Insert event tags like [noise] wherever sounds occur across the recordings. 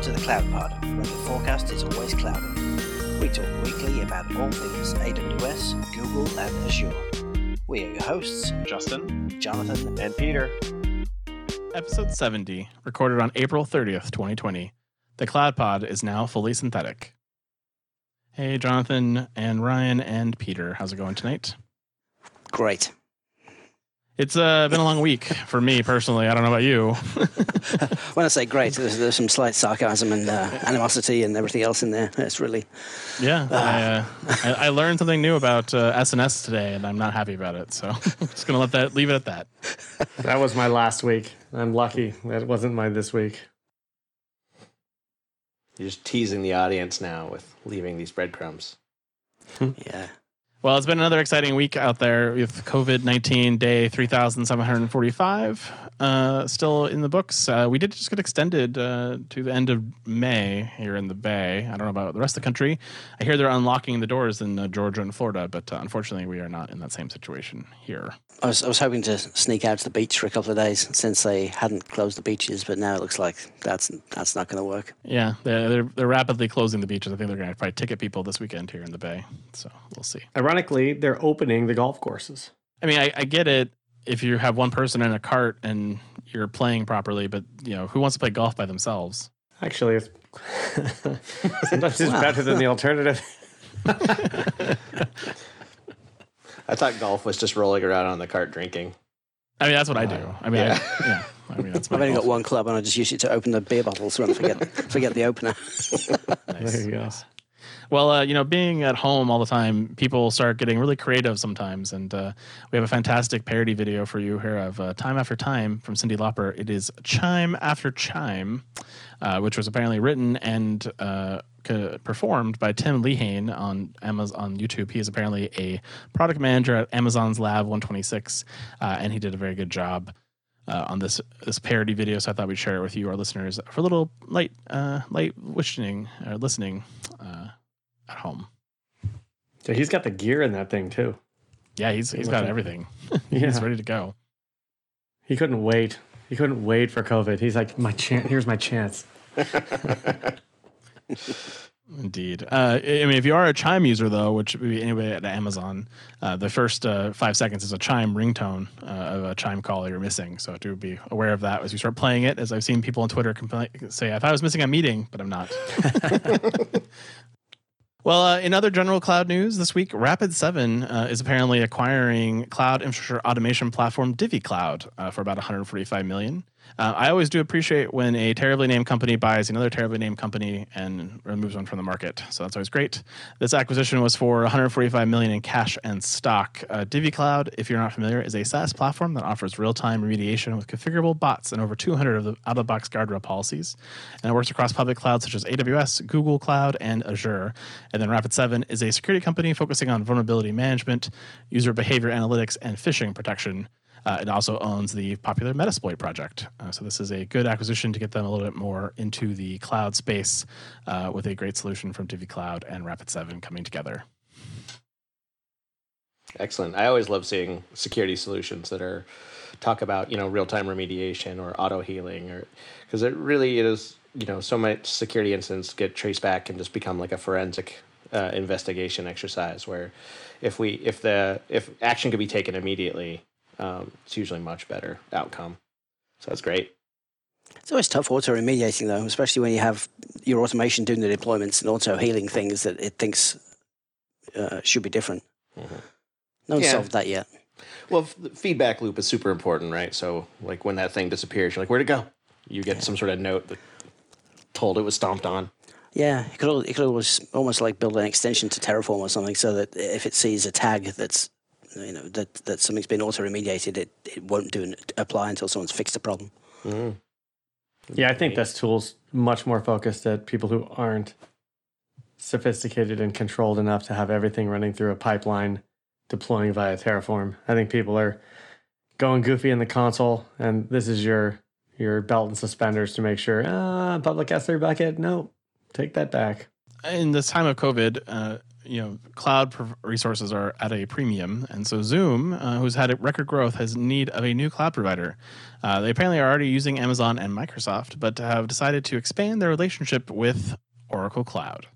Welcome to the Cloud Pod, where the forecast is always cloudy. We talk weekly about all things AWS, Google, and Azure. We are your hosts, Justin, Jonathan, and Peter. Episode 70, recorded on April 30th, 2020. The Cloud Pod is now fully synthetic. Hey, Jonathan and Ryan and Peter, how's it going tonight? Great. It's uh, been a long week for me personally. I don't know about you. [laughs] when I say great, there's, there's some slight sarcasm and uh, animosity and everything else in there. It's really. Yeah, I, uh, I, I, learned something new about uh, SNS today, and I'm not happy about it. So I'm [laughs] just gonna let that leave it at that. that was my last week. I'm lucky that wasn't my this week. You're just teasing the audience now with leaving these breadcrumbs. yeah. Well, it's been another exciting week out there with COVID 19 day 3,745 uh, still in the books. Uh, we did just get extended uh, to the end of May here in the Bay. I don't know about the rest of the country. I hear they're unlocking the doors in uh, Georgia and Florida, but uh, unfortunately, we are not in that same situation here. I was, I was hoping to sneak out to the beach for a couple of days since they hadn't closed the beaches, but now it looks like that's that's not going to work. Yeah, they're, they're, they're rapidly closing the beaches. I think they're going to probably ticket people this weekend here in the Bay. So we'll see. Ironically, they're opening the golf courses. I mean, I, I get it if you have one person in a cart and you're playing properly, but you know, who wants to play golf by themselves? Actually, it's [laughs] sometimes it's better than the alternative. I thought golf was just rolling around on the cart drinking. I mean, that's what I do. I mean, yeah. I, yeah. I mean, that's I've only got one club, and I just use it to open the beer bottles when I forget forget the opener. [laughs] nice. There you go. Well, uh, you know, being at home all the time, people start getting really creative sometimes. And uh, we have a fantastic parody video for you here of uh, Time After Time from Cyndi Lauper. It is Chime After Chime, uh, which was apparently written and uh, performed by Tim Leehane on Amazon on YouTube. He is apparently a product manager at Amazon's Lab 126, uh, and he did a very good job. Uh, on this this parody video, so I thought we'd share it with you, our listeners, for a little light uh, light wishing or listening uh, at home. So he's got the gear in that thing too. Yeah, he's he's got everything. [laughs] he's yeah. ready to go. He couldn't wait. He couldn't wait for COVID. He's like, my chance. Here's my chance. [laughs] Indeed. Uh, I mean, if you are a Chime user, though, which would be anybody at Amazon, uh, the first uh, five seconds is a Chime ringtone uh, of a Chime call you're missing. So do be aware of that as you start playing it. As I've seen people on Twitter compl- say, I thought I was missing a meeting, but I'm not. [laughs] Well, uh, in other general cloud news this week, Rapid7 uh, is apparently acquiring cloud infrastructure automation platform DivvyCloud uh, for about 145 million. Uh, I always do appreciate when a terribly named company buys another terribly named company and removes one from the market. So that's always great. This acquisition was for 145 million in cash and stock. Uh, DivvyCloud, if you're not familiar, is a SaaS platform that offers real-time remediation with configurable bots and over 200 of the out-of-the-box guardrail policies. And it works across public clouds such as AWS, Google Cloud, and Azure. And then Rapid7 is a security company focusing on vulnerability management, user behavior analytics, and phishing protection. Uh, it also owns the popular Metasploit project. Uh, so this is a good acquisition to get them a little bit more into the cloud space uh, with a great solution from DivvyCloud and Rapid7 coming together. Excellent. I always love seeing security solutions that are talk about you know real time remediation or auto healing or because it really is you know so much security incidents get traced back and just become like a forensic uh, investigation exercise where if we if the if action could be taken immediately um, it's usually much better outcome. So that's great. It's always tough auto remediating though, especially when you have your automation doing the deployments and auto healing things that it thinks uh, should be different. Mm-hmm. No one's yeah. solved that yet. Well, the feedback loop is super important, right? So, like when that thing disappears, you're like, "Where'd it go?" You get yeah. some sort of note that told it was stomped on. Yeah, you could, you could always almost like build an extension to Terraform or something, so that if it sees a tag that's you know that that something's been auto remediated, it, it won't do an, apply until someone's fixed the problem. Mm. Yeah, I think this tool's much more focused at people who aren't sophisticated and controlled enough to have everything running through a pipeline deploying via Terraform. I think people are going goofy in the console, and this is your your belt and suspenders to make sure ah public S3 bucket. No, take that back. In this time of COVID, uh, you know, cloud resources are at a premium, and so Zoom, uh, who's had record growth, has need of a new cloud provider. Uh, they apparently are already using Amazon and Microsoft, but have decided to expand their relationship with Oracle Cloud.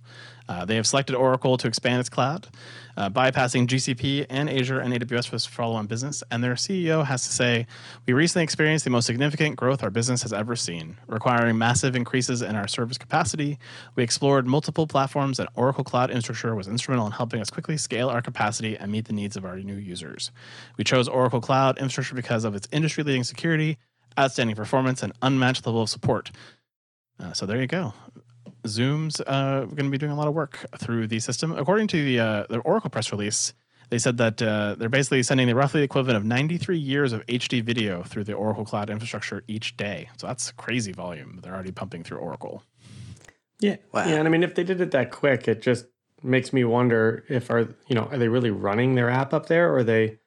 Uh, they have selected Oracle to expand its cloud, uh, bypassing GCP and Azure and AWS for follow on business. And their CEO has to say, We recently experienced the most significant growth our business has ever seen, requiring massive increases in our service capacity. We explored multiple platforms, and Oracle Cloud Infrastructure was instrumental in helping us quickly scale our capacity and meet the needs of our new users. We chose Oracle Cloud Infrastructure because of its industry leading security, outstanding performance, and unmatched level of support. Uh, so there you go. Zoom's uh, going to be doing a lot of work through the system. According to the, uh, the Oracle press release, they said that uh, they're basically sending the roughly equivalent of 93 years of HD video through the Oracle Cloud infrastructure each day. So that's crazy volume they're already pumping through Oracle. Yeah, Wow. yeah, and I mean, if they did it that quick, it just makes me wonder if are you know are they really running their app up there, or are they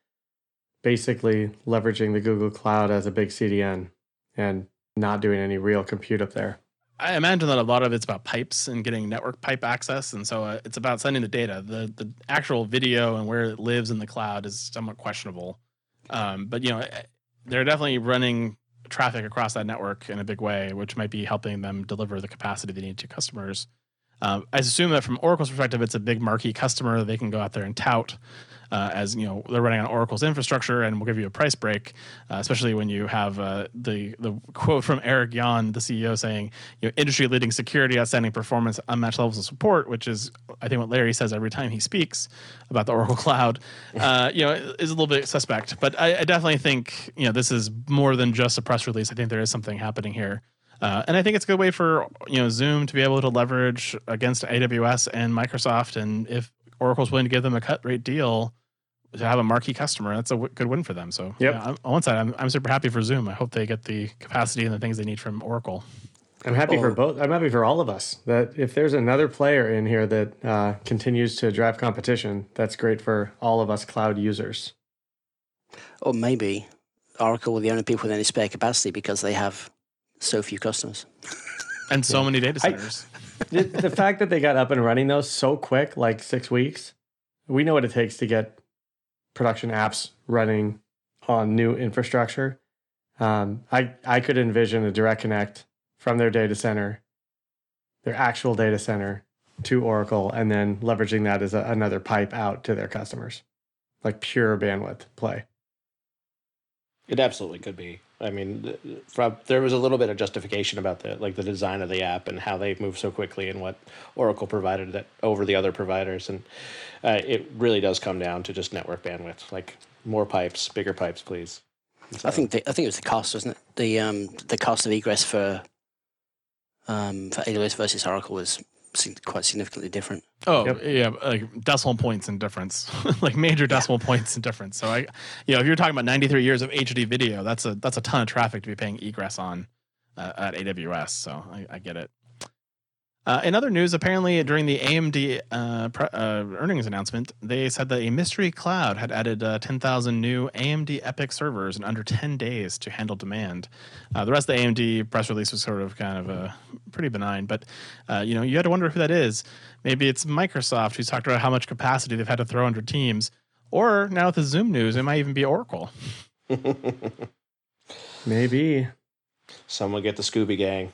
basically leveraging the Google Cloud as a big CDN and not doing any real compute up there? I imagine that a lot of it's about pipes and getting network pipe access, and so uh, it's about sending the data. the The actual video and where it lives in the cloud is somewhat questionable. Um, but you know, they're definitely running traffic across that network in a big way, which might be helping them deliver the capacity they need to customers. Um, I assume that from Oracle's perspective, it's a big marquee customer that they can go out there and tout uh, as you know they're running on Oracle's infrastructure, and we'll give you a price break, uh, especially when you have uh, the the quote from Eric Yuan, the CEO, saying you know industry leading security, outstanding performance, unmatched levels of support, which is I think what Larry says every time he speaks about the Oracle Cloud. Uh, you know, is a little bit suspect, but I, I definitely think you know this is more than just a press release. I think there is something happening here. Uh, and I think it's a good way for you know Zoom to be able to leverage against AWS and Microsoft, and if Oracle's willing to give them a cut rate deal to have a marquee customer, that's a w- good win for them. So Yep. yeah, I'm, on one side, I'm, I'm super happy for Zoom. I hope they get the capacity and the things they need from Oracle. I'm happy for both. I'm happy for all of us. That if there's another player in here that uh, continues to drive competition, that's great for all of us cloud users. Or maybe Oracle are the only people with any spare capacity because they have so few customers. And so many data I- centers. The, fact that they got up and running though so quick, like six weeks, we know what it takes to get production apps running on new infrastructure. Um, I I could envision a direct connect from their data center, their actual data center, to Oracle, and then leveraging that as a, another pipe out to their customers, like pure bandwidth play. It absolutely could be. I mean, from there was a little bit of justification about the like the design of the app and how they moved so quickly and what Oracle provided that over the other providers, and uh, it really does come down to just network bandwidth, like more pipes, bigger pipes, please. I think the, I think it was the cost, wasn't it? The um the cost of egress for um for AWS versus Oracle was quite significantly different. Oh Yep. yeah, like decimal points in difference, [laughs] like major decimal points in difference. So I, you know, if you're talking about 93 years of HD video, that's a that's a ton of traffic to be paying egress on uh, at AWS. So I, I get it. Uh, in other news, apparently during the AMD uh, pre- uh, earnings announcement, they said that a mystery cloud had added uh, 10,000 new AMD EPYC servers in under 10 days to handle demand. Uh, the rest of the AMD press release was sort of kind of uh, pretty benign, but uh, you know you had to wonder who that is. Maybe it's Microsoft who's talked about how much capacity they've had to throw under Teams, or now with the Zoom news, it might even be Oracle. [laughs] Maybe Someone get the Scooby Gang.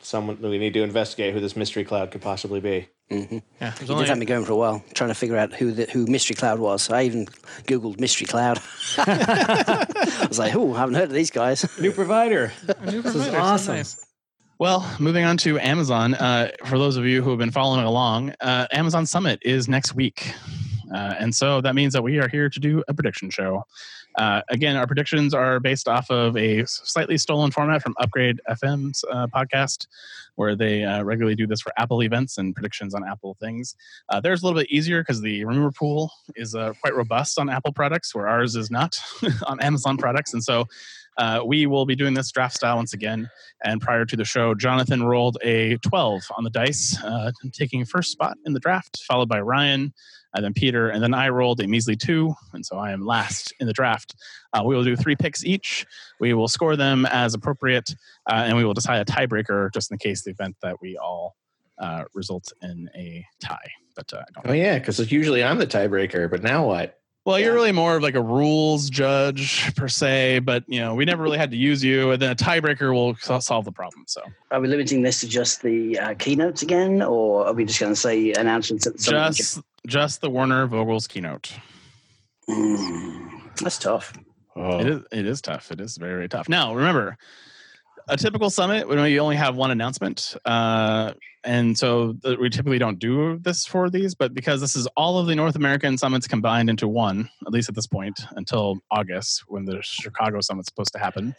Someone we need to investigate who this mystery cloud could possibly be. hmm Yeah, there's It only did have me going for a while, trying to figure out who the, who Mystery Cloud was. I even googled Mystery Cloud. [laughs] I was like, "Oh, I haven't heard of these guys." [laughs] new provider. a new This is provider, so awesome. nice. Well, moving on to Amazon. Uh, for those of you who have been following along, uh, Amazon Summit is next week. Uh, and so that means that we are here to do a prediction show. Uh, again, our predictions are based off of a slightly stolen format from Upgrade FM's uh, podcast, where they uh, regularly do this for Apple events and predictions on Apple things. Uh, theirs a little bit easier because the rumor pool is uh, quite robust on Apple products, where ours is not [laughs] on Amazon products. And so uh, we will be doing this draft style once again. And prior to the show, Jonathan rolled a 12 on the dice, uh, taking first spot in the draft, followed by Ryan, and then Peter, and then I rolled a measly two, and so I am last in the draft. Uh, we will do three picks each. We will score them as appropriate, uh, and we will decide a tiebreaker just in the case the event that we all uh, result in a tie. But uh, Oh yeah, because usually I'm the tiebreaker, but now what? Well, you're really more of like a rules judge per se, but you know we never really had to use you, and then a tiebreaker will solve the problem. So Are we limiting this to just the uh, keynotes again, or are we just going to say announcements? That someone just just the Werner Vogel's keynote. Mm, that's tough. Oh. It is it is tough. It is very very tough. Now remember, a typical summit when you only have one announcement, uh, and so we typically don't do this for these, but because this is all of the North American summits combined into one, at least at this point until August when the Chicago summit's supposed to happen.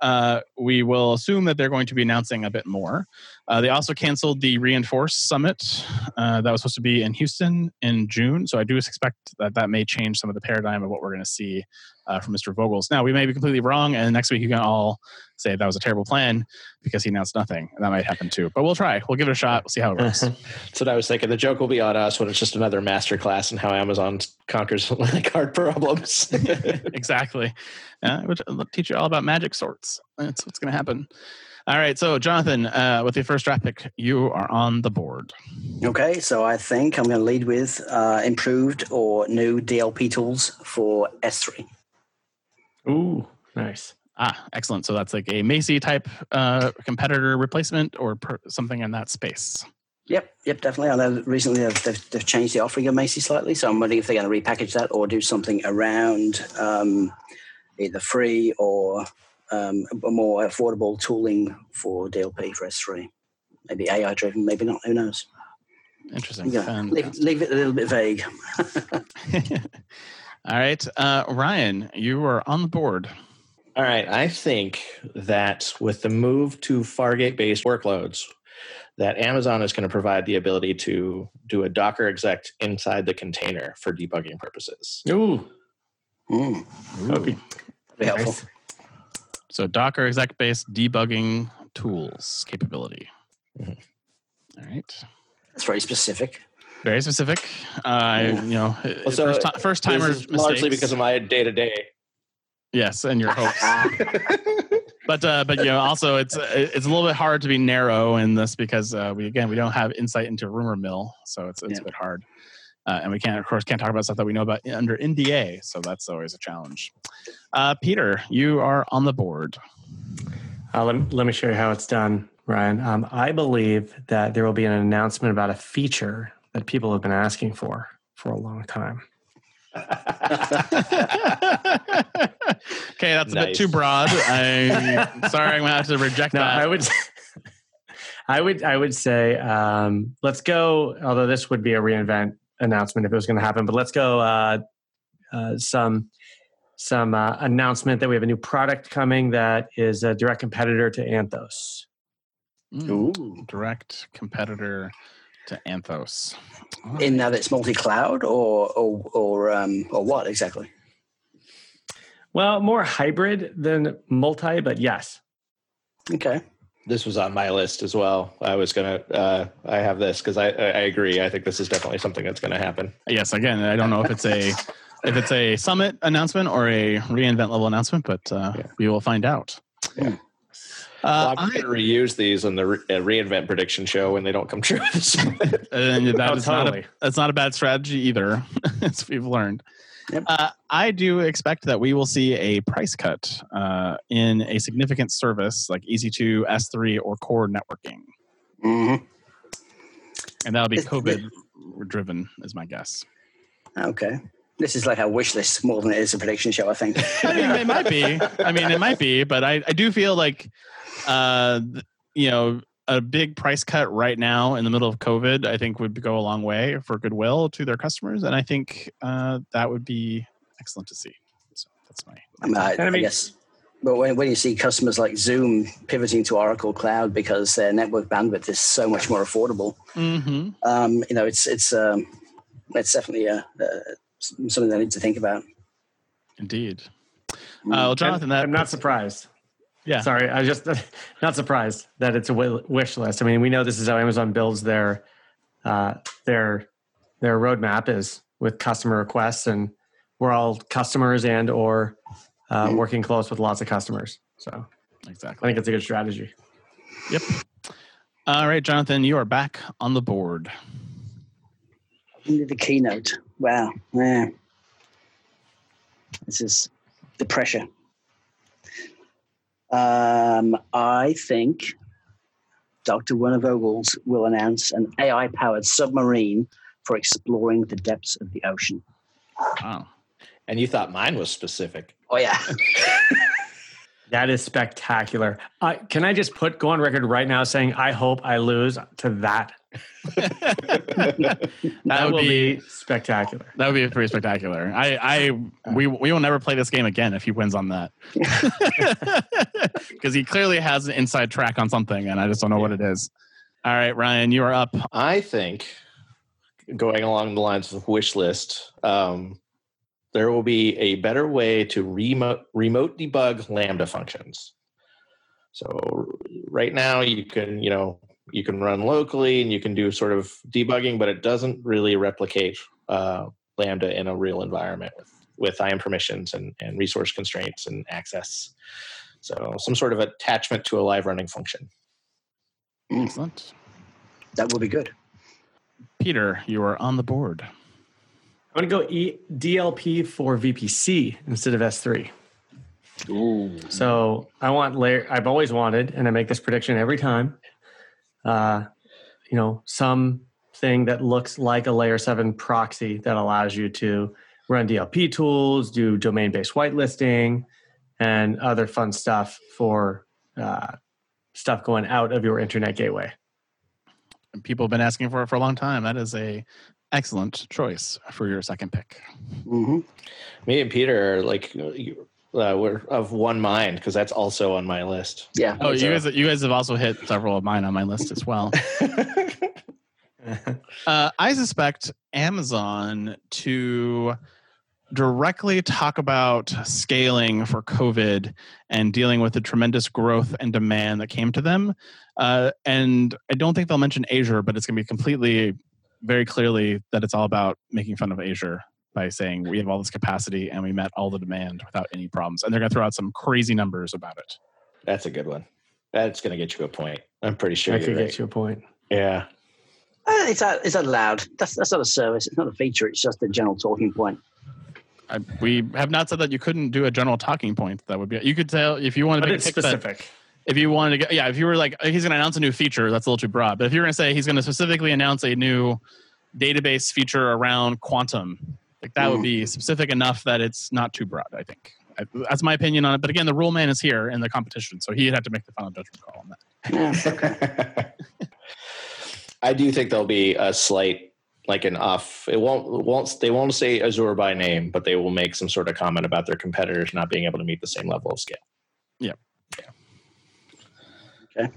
Uh, we will assume that they're going to be announcing a bit more. Uh, they also canceled the Reinforce Summit uh, that was supposed to be in Houston in June. So I do expect that that may change some of the paradigm of what we're going to see uh, from Mr. Vogels. Now, we may be completely wrong, and next week you can all say that was a terrible plan because he announced nothing. And that might happen too. But we'll try. We'll give it a shot. We'll see how it works. [laughs] That's what I was thinking. The joke will be on us when it's just another masterclass in how Amazon conquers [laughs] like hard problems. [laughs] exactly. Uh, which will teach you all about magic sorts. That's what's going to happen. All right. So, Jonathan, uh, with your first draft pick, you are on the board. Okay, so I think I'm going to lead with uh, improved or new DLP tools for S3. Ooh, nice. Ah, excellent. So that's like a Macie type uh, competitor replacement or per- something in that space. Yep, yep, definitely. I know recently they've, they've, they've changed the offering of Macie slightly, so I'm wondering if they're going to repackage that or do something around um, either free or um, a more affordable tooling for DLP for S3. Maybe AI driven, maybe not. Who knows? Interesting. Yeah, leave, leave it a little bit vague. [laughs] [laughs] All right. Uh, Ryan, you are on the board. All right. I think that with the move to Fargate based workloads, that Amazon is going to provide the ability to do a Docker exec inside the container for debugging purposes. Ooh, Mm, that would be very helpful. nice. So Docker exec based debugging tools capability. Mhm. All right. That's very specific. Very specific. Uh, Yeah. You know, Well, so first, ti- first This timers is largely because of my day to day. yes, and your hopes. [laughs] but uh, but you know also it's it's a little bit hard to be narrow in this because uh, we again we don't have insight into rumor mill, so it's it's Yeah. a bit hard, uh, and we can't of course can't talk about stuff that we know about under NDA, so that's always a challenge. Uh, Peter, you are on the board. Uh, let, let me show you how it's done, Ryan. Um, I believe that there will be an announcement about a feature that people have been asking for for a long time. okay, that's a bit too broad. I'm sorry, I'm gonna have to reject No, that. I would, [laughs] I would, I would say, um, let's go. Although this would be a reinvent announcement if it was going to happen, but let's go. Uh, uh, some some uh, announcement that we have a new product coming that is a direct competitor to Anthos. Mm, Ooh. direct competitor to Anthos. All In right. that it's multi-cloud or or or um, or what exactly? Well, more hybrid than multi, but yes. Okay. this was on my list as well. I was gonna. Uh, I have this because I, I I agree. I think this is definitely something that's going to happen. Yes, again, I don't know if it's a if it's a summit announcement or a reinvent level announcement, but uh, Yeah. we will find out. Yeah. Uh, I'm going to reuse these in the re- uh, reinvent prediction show when they don't come true. [laughs] and that Oh, is not a, that's not a bad strategy either, [laughs] as we've learned. Yep. Uh, I do expect that we will see a price cut uh, in a significant service like EC2, S3, or Core networking, hmm and that'll be Is- COVID driven, is my guess. Okay. This is like a wish list more than it is a prediction show. I think. I mean, it might be. [laughs] I mean, it might be, but I, I do feel like, uh, you know, a big price cut right now in the middle of COVID, I think would go a long way for goodwill to their customers, and I think uh, that would be excellent to see. So that's my. I, mean, I, And I I guess. But when, when you see customers like Zoom pivoting to Oracle Cloud because their network bandwidth is so much more affordable, Mm-hmm. um, you know, it's it's um, it's definitely uh, uh, something that I need to think about. Indeed. Uh, Mm. well, Jonathan, that I'm not surprised. Yeah. Sorry, I just [laughs] not surprised that it's a wish list. I mean, we know this is how Amazon builds their uh, their their roadmap is with customer requests, and we're all customers and or uh, working close with lots of customers. So exactly, I think it's a good strategy. Yep. All right, Jonathan, you are back on the board. The keynote. Wow. Yeah. This is the pressure. Um, I think Dr. Werner Vogels will announce an AI powered submarine for exploring the depths of the ocean. Wow. And you thought mine was specific. Oh, yeah. [laughs] That is spectacular. Uh, can I just put go on record right now saying I hope I lose to that? [laughs] that That would be be spectacular. that would be pretty spectacular. I, I we we will never play this game again if he wins on that. [laughs] Because he clearly has an inside track on something, and I just don't know what it is. All right, Ryan, you are up. I think going along the lines of wish list, um, there will be a better way to remote remote debug Lambda functions. So right now you can, you know, you can run locally and you can do sort of debugging, but it doesn't really replicate uh, Lambda in a real environment with, with IAM permissions and, and resource constraints and access. So some sort of attachment to a live running function. Excellent. That will be good. Peter, you are on the board. I'm going to go e- DLP for VPC instead of S3. Ooh. So I want layer. I've always wanted, and I make this prediction every time. Uh, you know, something that looks like a layer seven proxy that allows you to run DLP tools, do domain-based whitelisting, and other fun stuff for uh, stuff going out of your internet gateway. People have been asking for it for a long time. That is a excellent choice for your second pick. hmm Me and Peter are like uh, we're of one mind because that's also on my list. Yeah. Oh, you guys, you guys have also hit several of mine on my list as well. [laughs] Uh, I suspect Amazon to directly talk about scaling for COVID and dealing with the tremendous growth and demand that came to them. Uh, and I don't think they'll mention Azure, but it's going to be completely, very clearly that it's all about making fun of Azure by saying we have all this capacity and we met all the demand without any problems. And they're going to throw out some crazy numbers about it. that's a good one. That's going to get you a point. I'm pretty sure I you're could right. get you a point. Yeah. Uh, it's, a, it's allowed. That's, that's not a service. It's not a feature. It's just a general talking point. I, we have not said that you couldn't do a general talking point. That would be you could tell if you wanted to But make it's that- specific. if you wanted to get yeah if you were like he's going to announce a new feature that's a little too broad but if you're going to say he's going to specifically announce a new database feature around quantum like that would be specific enough that it's not too broad i think I, that's my opinion on it but again the rule man is here in the competition so he'd have to make the final judgment call on that [laughs] I do think there'll be a slight, like an off. It won't, it won't. They won't say Azure by name, but they will make some sort of comment about their competitors not being able to meet the same level of scale. Yeah. yeah. Okay.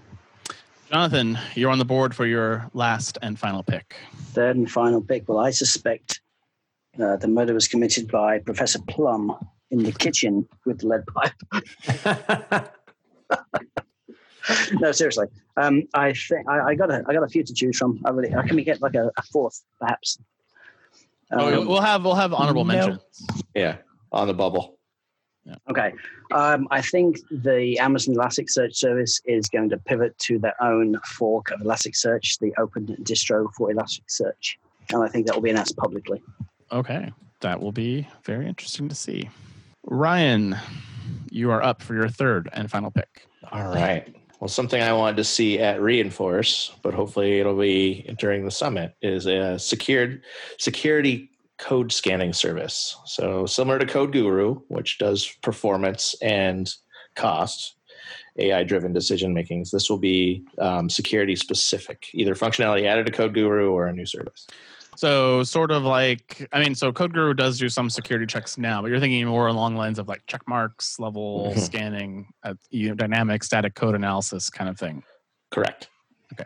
Jonathan you're on the board for your last and final pick Third and final pick. Well, I suspect uh, the murder was committed by Professor Plum in the kitchen with the lead pipe. [laughs] no, seriously. Um, I think I, I got a I got a few to choose from. I really. I can we get like a, a fourth, perhaps. oh, Um, we'll have we'll have honorable no. mentions Yeah, on the bubble. Okay. Um, I think the Amazon Elasticsearch service is going to pivot to their own fork of Elasticsearch, the open distro for Elasticsearch. And I think that will be announced publicly. Okay that will be very interesting to see ryan you are up for your third and final pick All right. Well, something I wanted to see at Reinforce, but hopefully it'll be during the summit, is a secured security code scanning service. So similar to Code Guru, which does performance and cost, AI-driven decision makings. This will be um, security specific, either functionality added to Code Guru or a new service. So sort of like I mean, so Code Guru does do some security checks now, but you're thinking more along lines of like Checkmarx, level Mhm. scanning, uh, you know, dynamic static code analysis kind of thing. Correct. Okay.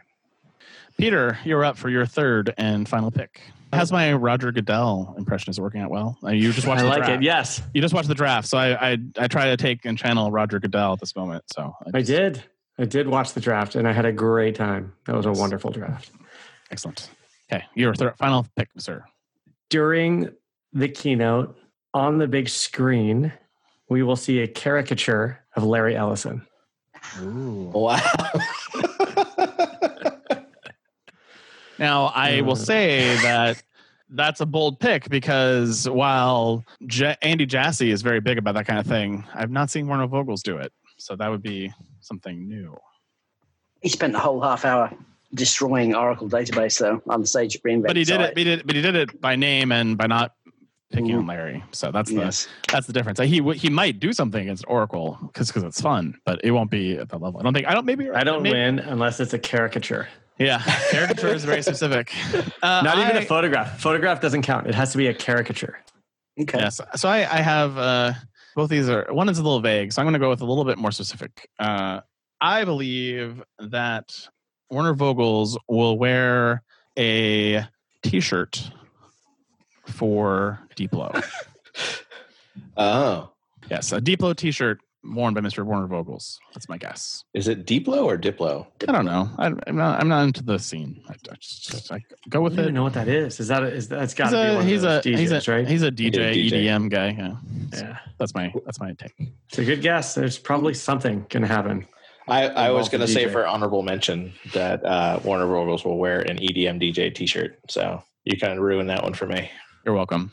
Peter, you're up for your third and final pick. How's my Roger Goodell impression? Is it working out well? Uh, you just [laughs] watched I the like draft. it. Yes, You just watched the draft, so I, I I try to take and channel Roger Goodell at this moment. So I just- did. I did watch the draft, and I had a great time. That was a wonderful draft. Excellent. Okay, your third, final pick, sir. During the keynote on the big screen, we will see a caricature of Larry Ellison. Wow. [laughs] Now, I will Uh. say that that's a bold pick because while J- Andy Jassy is very big about that kind of thing, I've not seen Werner Vogels do it. So that would be something new. He spent the whole half hour destroying Oracle database though on the Sage reinvent. But he did side. it. He did, but he did it by name and by not picking on Larry. So that's Yes. the that's the difference. He he might do something against Oracle because because it's fun, but it won't be at that level. I don't think. I don't. Maybe I don't maybe, win unless it's a caricature. Yeah, [laughs] caricature is very specific. [laughs] Uh, Not even I- a photograph. Photograph doesn't count. It has to be a caricature. Okay. Yes. So I, I have uh, both these are one is a little vague, so I'm going to go with a little bit more specific. Uh, I believe that Werner Vogels will wear a T-shirt for Diplo. [laughs] Oh, yes, a Diplo T-shirt worn by Mr. Werner Vogels. That's my guess. is it Diplo or Diplo? I don't know. I, I'm not. I'm not into the scene. I, I just I go I with don't even it. know what that is. Is that a, is that's got He's to be one he's of a, those DJs, he's a right? he's a DJ, DJ. EDM guy. Yeah. yeah, That's my that's my take. it's a good guess. There's probably something gonna happen. I, I was going to say for honorable mention that uh, Werner Vogels will wear an EDM DJ T-shirt. So you kind of ruined that one for me. You're welcome.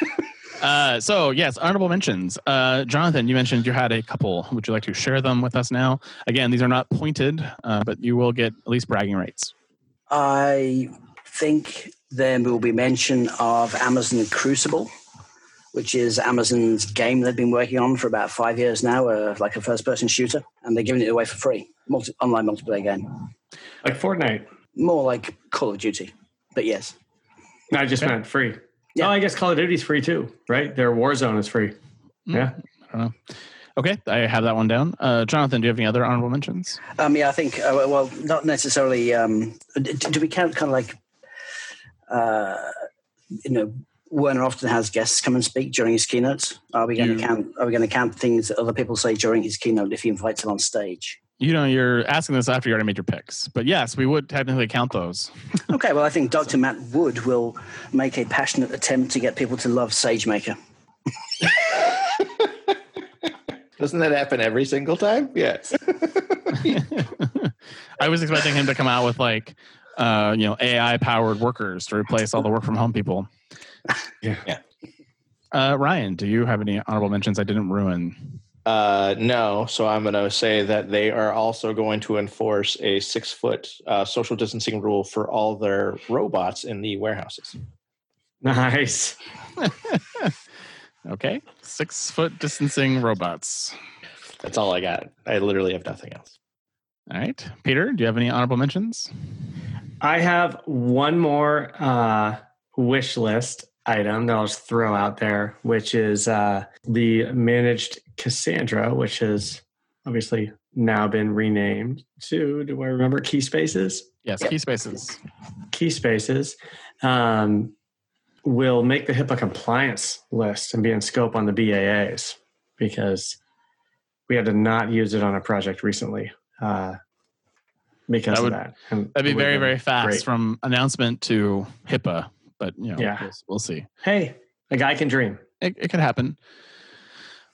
[laughs] uh, so yes, honorable mentions. Uh, Jonathan, you mentioned you had a couple. Would you like to share them with us now? Again, these are not pointed, uh, but you will get at least bragging rights. I think there will be mention of Amazon Crucible, which is Amazon's game they've been working on for about five years now, uh, like a first-person shooter, and they're giving it away for free, multi- online multiplayer game, Like Fortnite. more like Call of Duty. But yes, No, I just meant free. Yeah. Oh, I guess Call of Duty's free too, right? Their Warzone is free. Mm. Yeah. I don't know. Okay, I have that one down. Uh, Jonathan, do you have any other honorable mentions? um, yeah, I think. Uh, well, not necessarily. Um, do, do we count kind of like, uh, you know, Werner often has guests come and speak during his keynotes. Are we going You- to count? Are we going to count things that other people say during his keynote if he invites them on stage? You know, you're asking this after you already made your picks, but yes, we would technically count those. [laughs] Okay, well, I think Dr. Matt Wood will make a passionate attempt to get people to love SageMaker. [laughs] Doesn't that happen every single time? Yes. [laughs] I was expecting him to come out with like, uh, you know, AI powered workers to replace all the work from home people. Yeah. Yeah. Uh, Ryan, do you have any honorable mentions I didn't ruin? Uh, no. So I'm going to say that they are also going to enforce a six foot uh, social distancing rule for all their robots in the warehouses. Nice. [laughs] Okay, six foot distancing robots. That's all I got. I literally have nothing else. All right, Peter, do you have any honorable mentions? I have one more uh, wish list item that I'll just throw out there, which is uh, the managed Cassandra, which has obviously now been renamed to, do I remember, Key Spaces? Yes, key spaces. Key Spaces um, will make the HIPAA compliance list and be in scope on the BAAs because we had to not use it on a project recently uh, because That would- of that. And That'd be very, very fast great. from announcement to HIPAA, but you know, Yeah. we'll, we'll see. Hey, a guy can dream. It, it could happen.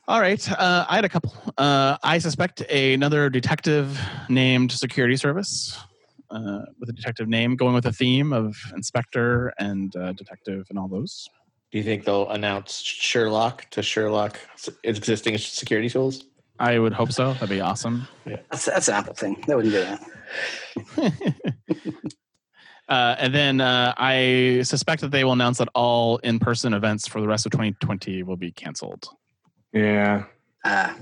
All right, uh, I had a couple. Uh, I suspect another detective named Security Service, uh, with a detective name, going with a theme of inspector and uh, detective and all those. Do you think they'll announce Sherlock to Sherlock existing security tools? I would hope so. That'd be awesome. That's, that's an Apple thing. They wouldn't do that. [laughs] Uh, and then uh, I suspect that they will announce that all in-person events for the rest of 2020 will be canceled. Yeah. Ah,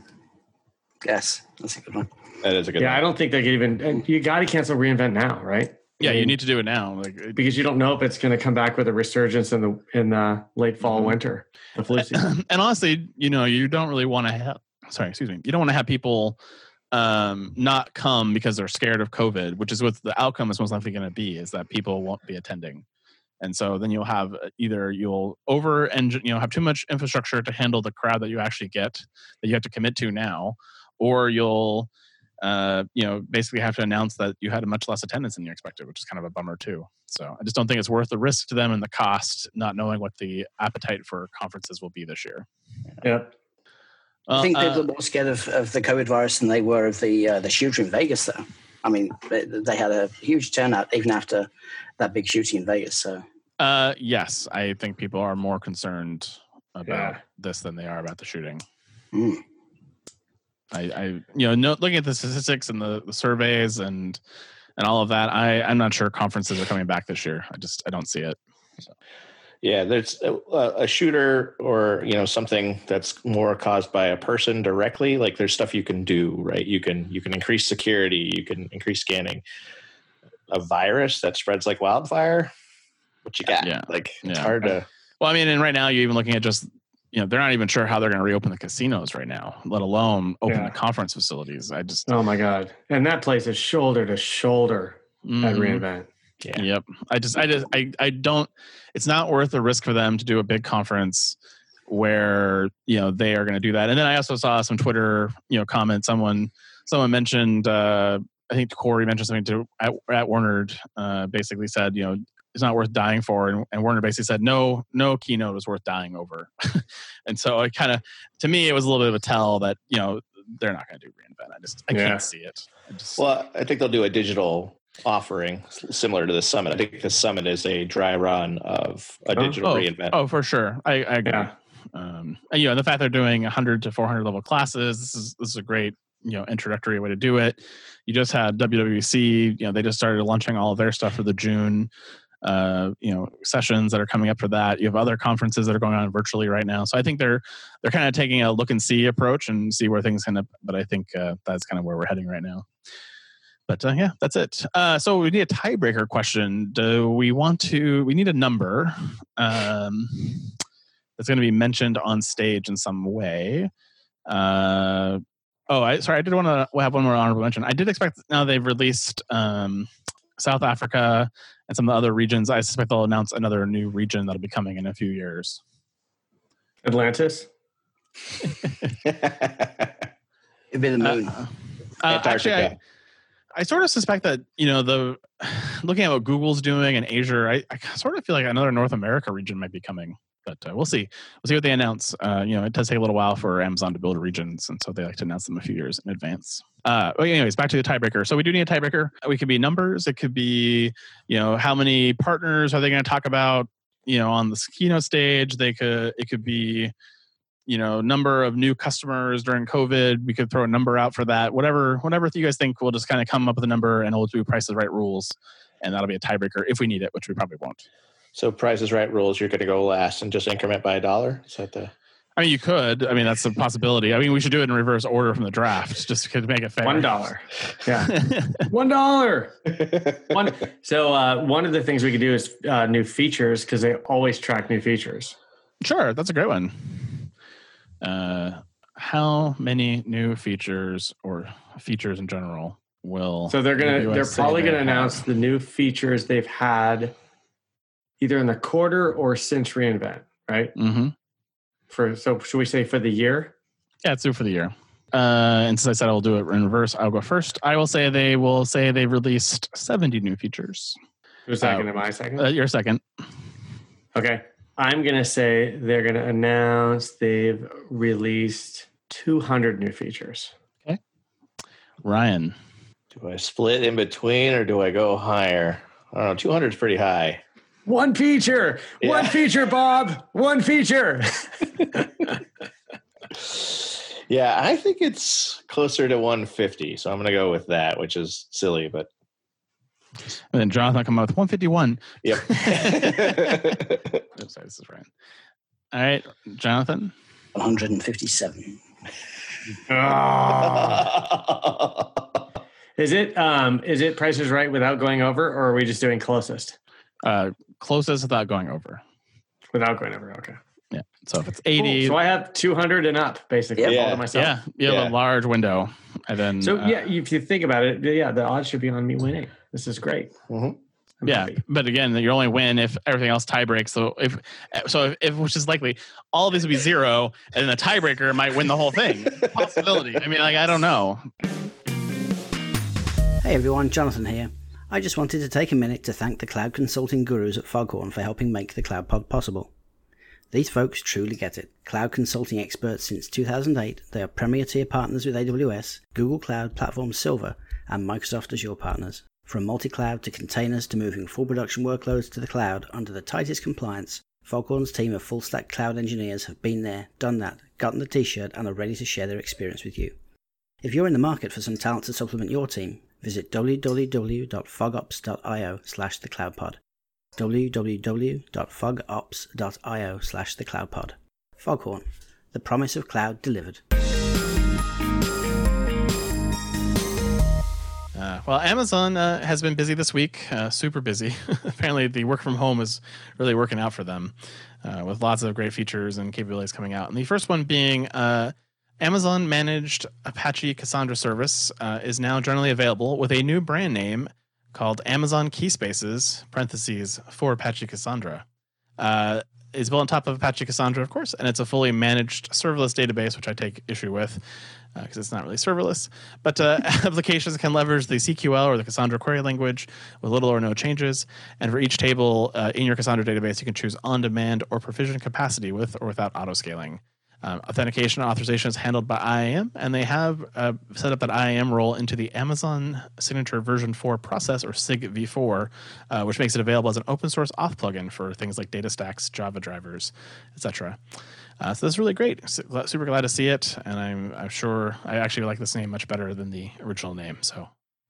yes, that's a good one. That is a good Yeah, I don't think they could even. And you got to cancel reinvent now, right? Yeah, I you need to do it now. Like, because you don't know if it's going to come back with a resurgence in the in the late fall Mhm. winter, the flu season. [clears throat] and honestly, you know, you don't really want to have. Sorry, excuse me. You don't want to have people um, not come because they're scared of COVID, which is what the outcome is most likely going to be. Is that people won't be attending, and so then you'll have uh, either you'll over and you know have too much infrastructure to handle the crowd that you actually get that you have to commit to now, or you'll uh, you know basically have to announce that you had a much less attendance than you expected, which is kind of a bummer too. So I just don't think it's worth the risk to them and the cost, not knowing what the appetite for conferences will be this year. yep. I think Uh, people are more scared of, of the COVID virus than they were of the uh, the shooter in Vegas, though. I mean, they, they had a huge turnout even after that big shooting in Vegas. So Uh, yes, I think people are more concerned about Yeah. this than they are about the shooting. Mm. I, I you know, no, looking at the statistics and the, the surveys and and all of that, I I'm not sure conferences are coming back this year. I just I don't see it. Yeah, there's a, a shooter or you know something that's more caused by a person directly. Like there's stuff you can do, right? You can you can increase security, you can increase scanning. A virus that spreads like wildfire, what you got? Yeah. Like it's Yeah. hard to. Well, I mean, and right now you're even looking at just you know they're not even sure how they're going to reopen the casinos right now, let alone open Yeah. the conference facilities. I just Oh my god! And that place is shoulder to shoulder at Mhm. reInvent. Yeah. Yep. I just, I just, I, I don't. It's not worth the risk for them to do a big conference where you know they are going to do that. And then I also saw some Twitter, you know, comment. Someone, someone mentioned. uh I think Corey mentioned something to at, at Werner. Uh, basically said, you know, it's not worth dying for, and, and Werner basically said, no, no keynote is worth dying over. [laughs] and so I kind of, to me, it was a little bit of a tell that you know they're not going to do reinvent. I just, I Yeah. can't see it. I just, Well, I think they'll do a digital offering similar to the summit. I think the summit is a dry run of a Oh. digital oh, reinvent. Oh, for sure. I, I agree. Yeah. Um, and, you know, the fact they're doing 100 to 400 level classes, this is this is a great you know introductory way to do it. You just had WWC. You know, they just started launching all of their stuff for the June. Uh, you know, sessions that are coming up for that. You have other conferences that are going on virtually right now. So I think they're they're kind of taking a look and see approach and see where things end up. But I think uh, that's kind of where we're heading right now. But uh, yeah, that's it. Uh, so we need a tiebreaker question. Do we want to? We need a number um, that's going to be mentioned on stage in some way. Uh, oh, I sorry, I did want to have one more honorable mention. I did expect now they've released um, South Africa and some of the other regions. I suspect they'll announce another new region that'll be coming in a few years. Atlantis. [laughs] It'd be the moon. Uh, uh, actually, I, Antarctica. I sort of suspect that you know the [sighs] looking at what Google's doing in Asia, I, I sort of feel like another North America region might be coming. But uh, we'll see. We'll see what they announce. Uh, you know, it does take a little while for Amazon to build regions, and so they like to announce them a few years in advance. Uh, but anyways, back to the tiebreaker. So we do need a tiebreaker. We could be numbers. It could be, you know, how many partners are they going to talk about? You know, on the keynote stage, they could. It could be, you know, number of new customers during COVID. We could throw a number out for that. Whatever, whatever you guys think, we'll just kind of come up with a number, and we'll do price the right rules, and that'll be a tiebreaker if we need it, which we probably won't. so Price is Right rules. You're going to go last and just increment by a dollar. Is that the? I mean, you could. I mean, that's a possibility. I mean, we should do it in reverse order from the draft, just to make it fair. One dollar. Yeah. [laughs] one dollar. [laughs] One. So uh, one of the things we could do is uh, new features because they always track new features. sure, that's a great one. Uh, how many new features or features in general will? So they're gonna they're probably gonna announce the new features they've had either in the quarter or since reInvent, right? Mm-hmm. For so should we say for the year? Yeah, it's due for the year. Uh, and since I said I'll do it in reverse, I'll go first. I will say they will say they've released 70 new features. Who's second? Uh, Am I second? Uh, you're second. okay. I'm gonna say they're gonna announce they've released 200 new features. Okay. Ryan. Do I split in between or do I go higher? I don't know. 200 is pretty high. One feature. One feature, Bob. One feature. [laughs] [laughs] Yeah, I think it's closer to 150. So I'm going to go with that, which is silly, but And then Jonathan come up with 151. yep. [laughs] Oh, sorry, this is Ryan. All right, Jonathan. 157. [laughs] Is it um is it prices right without going over, or are we just doing closest Uh, closest without going over. without going over? Okay. Yeah. So if it's Cool. 80, So I have 200 and up, basically. Yep. all to Yeah. myself. yeah, you have Yeah. a large window. And then, So uh, yeah, if you think about it, yeah, the odds should be on me winning. This is great. Mhm. Yeah, happy. but again, you only win if everything else tie breaks. So if so, if, if which is likely, all of these would be zero, and then the tiebreaker might win the whole thing. [laughs] Possibility. I mean, like I don't know. Hey everyone, Jonathan here. I just wanted to take a minute to thank the cloud consulting gurus at Foghorn for helping make the Cloud Pod possible. These folks truly get it. Cloud consulting experts since 2008, they are premier tier partners with AWS, Google Cloud Platform Silver, and Microsoft Azure partners. From multi cloud to containers to moving full production workloads to the cloud under the tightest compliance, Foghorn's team of full stack cloud engineers have been there, done that, gotten the t shirt, and are ready to share their experience with you. If you're in the market for some talent to supplement your team, visit www.fogops.io slash thecloudpod. www.fogops.io slash thecloudpod. Foghorn, the promise of cloud delivered. Uh, well, Amazon uh, has been busy this week, uh, super busy. [laughs] Apparently, the work from home is really working out for them uh, with lots of great features and capabilities coming out. And the first one being uh, Amazon managed Apache Cassandra service uh, is now generally available with a new brand name called Amazon Keyspaces (parentheses for Apache Cassandra). it's built on top of Apache Cassandra, of course, and it's a fully managed serverless database, which I take issue with because uh, it's not really serverless. But uh, [laughs] applications can leverage the CQL or the Cassandra query language with little or no changes. And for each table uh, in your Cassandra database, you can choose on demand or provision capacity with or without auto scaling. Um, authentication authorization is handled by IAM, and they have uh, set up that IAM role into the Amazon Signature version 4 process or SIG v4, uh, which makes it available as an open source auth plugin for things like DataStax, Java drivers, etc. Uh, so this is really great. Super glad to see it, and I'm I'm sure I actually like this name much better than the original name. So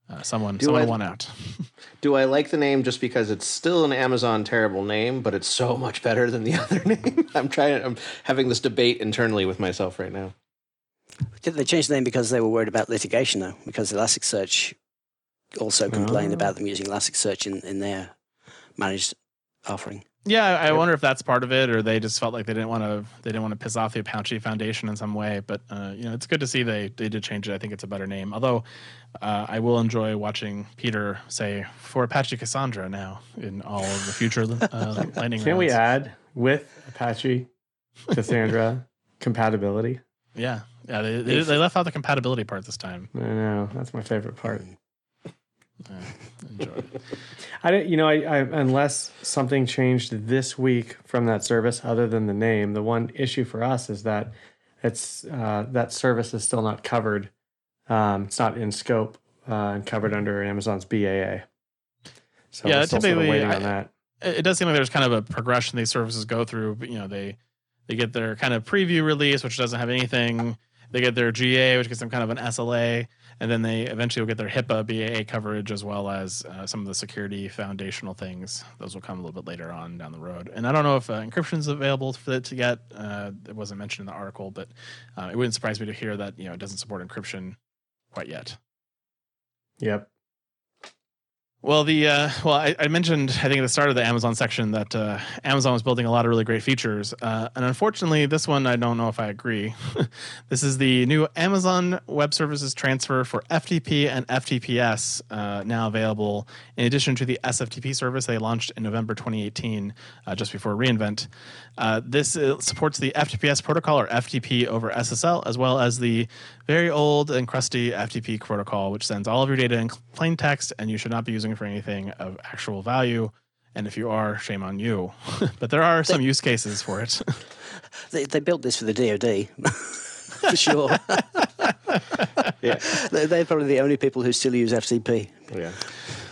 uh, someone do someone I, won out. [laughs] do I like the name just because it's still an Amazon terrible name, but it's so much better than the [laughs] other name? I'm trying. I'm having this debate internally with myself right now. Did they change the name because they were worried about litigation, though? Because Elasticsearch also complained oh. about them using Elasticsearch in, in their managed offering. Yeah, I yep. wonder if that's part of it, or they just felt like they didn't want to they didn't want to piss off the Apache Foundation in some way. But uh, you know, it's good to see they they did change it. I think it's a better name. Although uh, I will enjoy watching Peter say for Apache Cassandra now in all of the future uh, [laughs] lightning. Can rounds. we add with Apache Cassandra [laughs] compatibility? Yeah, yeah. They, they, they left out the compatibility part this time. I know that's my favorite part. Yeah, enjoy it. I don't, you know, I, I, unless something changed this week from that service, other than the name, the one issue for us is that it's uh, that service is still not covered. Um, it's not in scope uh, and covered under Amazon's BAA. So yeah, typically waiting I, on that. It does seem like there's kind of a progression these services go through. But, you know, they they get their kind of preview release, which doesn't have anything. They get their GA, which gets them kind of an SLA and then they eventually will get their HIPAA BAA coverage as well as uh, some of the security foundational things. Those will come a little bit later on down the road. And I don't know if uh, encryption is available for it to get. Uh, it wasn't mentioned in the article, but uh, it wouldn't surprise me to hear that you know it doesn't support encryption quite yet. Yep. Well, the uh, well, I, I, mentioned I think at the start of the Amazon section that uh, Amazon was building a lot of really great features, uh, and unfortunately, this one I don't know if I agree. [laughs] this is the new Amazon Web Services transfer for FTP and FTPS uh, now available. In addition to the SFTP service they launched in November 2018, uh, just before reInvent, uh, this supports the FTPS protocol or FTP over SSL, as well as the very old and crusty FTP protocol, which sends all of your data in plain text, and you should not be using it for anything of actual value. And if you are, shame on you. [laughs] but there are some they, use cases for it. [laughs] they, they built this for the DoD, [laughs] for sure. yeah, they're probably the only people who still use FTP. Yeah.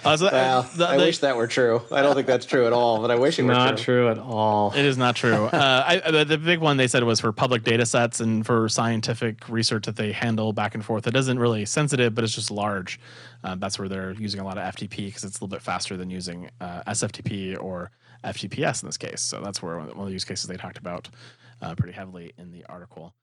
Uh, so well, the, I wish that were true. I don't think that's true at all, but I wish it were not true. true at all. It is not true. [laughs] uh, I, the, the, big one they said was for public data sets and for scientific research that they handle back and forth. It isn't really sensitive, but it's just large. Uh, that's where they're using a lot of FTP because it's a little bit faster than using uh, SFTP or FTPS in this case. So that's where one of the use cases they talked about uh, pretty heavily in the article.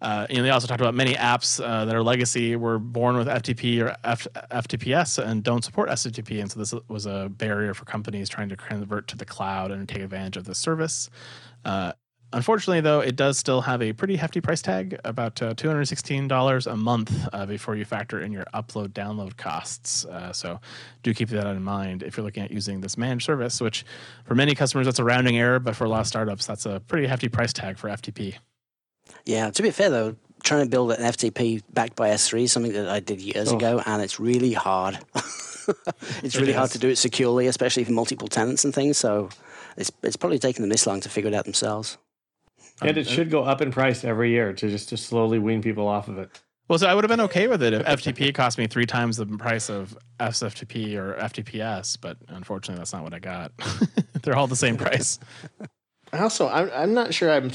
Uh, you know, they also talked about many apps uh, that are legacy were born with FTP or F- FTPS and don't support SFTP, and so this was a barrier for companies trying to convert to the cloud and take advantage of this service. Uh, unfortunately, though, it does still have a pretty hefty price tag, about uh, two hundred sixteen dollars a month uh, before you factor in your upload download costs. Uh, so, do keep that in mind if you're looking at using this managed service. Which, for many customers, that's a rounding error, but for a lot of startups, that's a pretty hefty price tag for FTP. Yeah, to be fair though, trying to build an FTP backed by S3 is something that I did years oh. ago, and it's really hard. [laughs] it's really hard to do it securely, especially for multiple tenants and things. So it's it's probably taken them this long to figure it out themselves. And it um, should go up in price every year to just to slowly wean people off of it. Well, so I would have been okay with it if FTP cost me three times the price of SFTP or FTPS, but unfortunately, that's not what I got. [laughs] They're all the same price. [laughs] I also, I'm, I'm not sure. I'm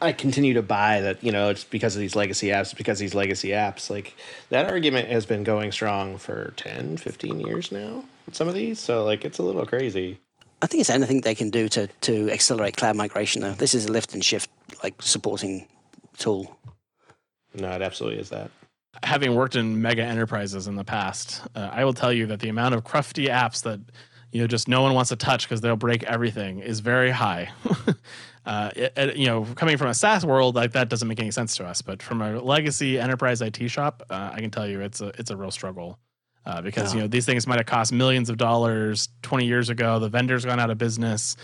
I continue to buy that. You know, it's because of these legacy apps. Because these legacy apps, like that argument has been going strong for 10, 15 years now. Some of these, so like it's a little crazy. I think it's anything they can do to, to accelerate cloud migration. Though this is a lift and shift like supporting tool. No, it absolutely is that. Having worked in mega enterprises in the past, uh, I will tell you that the amount of crufty apps that you know just no one wants to touch because they'll break everything is very high. [laughs] uh, it, it- you know, coming from a SaaS world, like that doesn't make any sense to us. But from a legacy enterprise IT shop, uh, I can tell you it's a it's a real struggle. Uh, because you know these things might have cost millions of dollars 20 years ago. The vendor's gone out of business.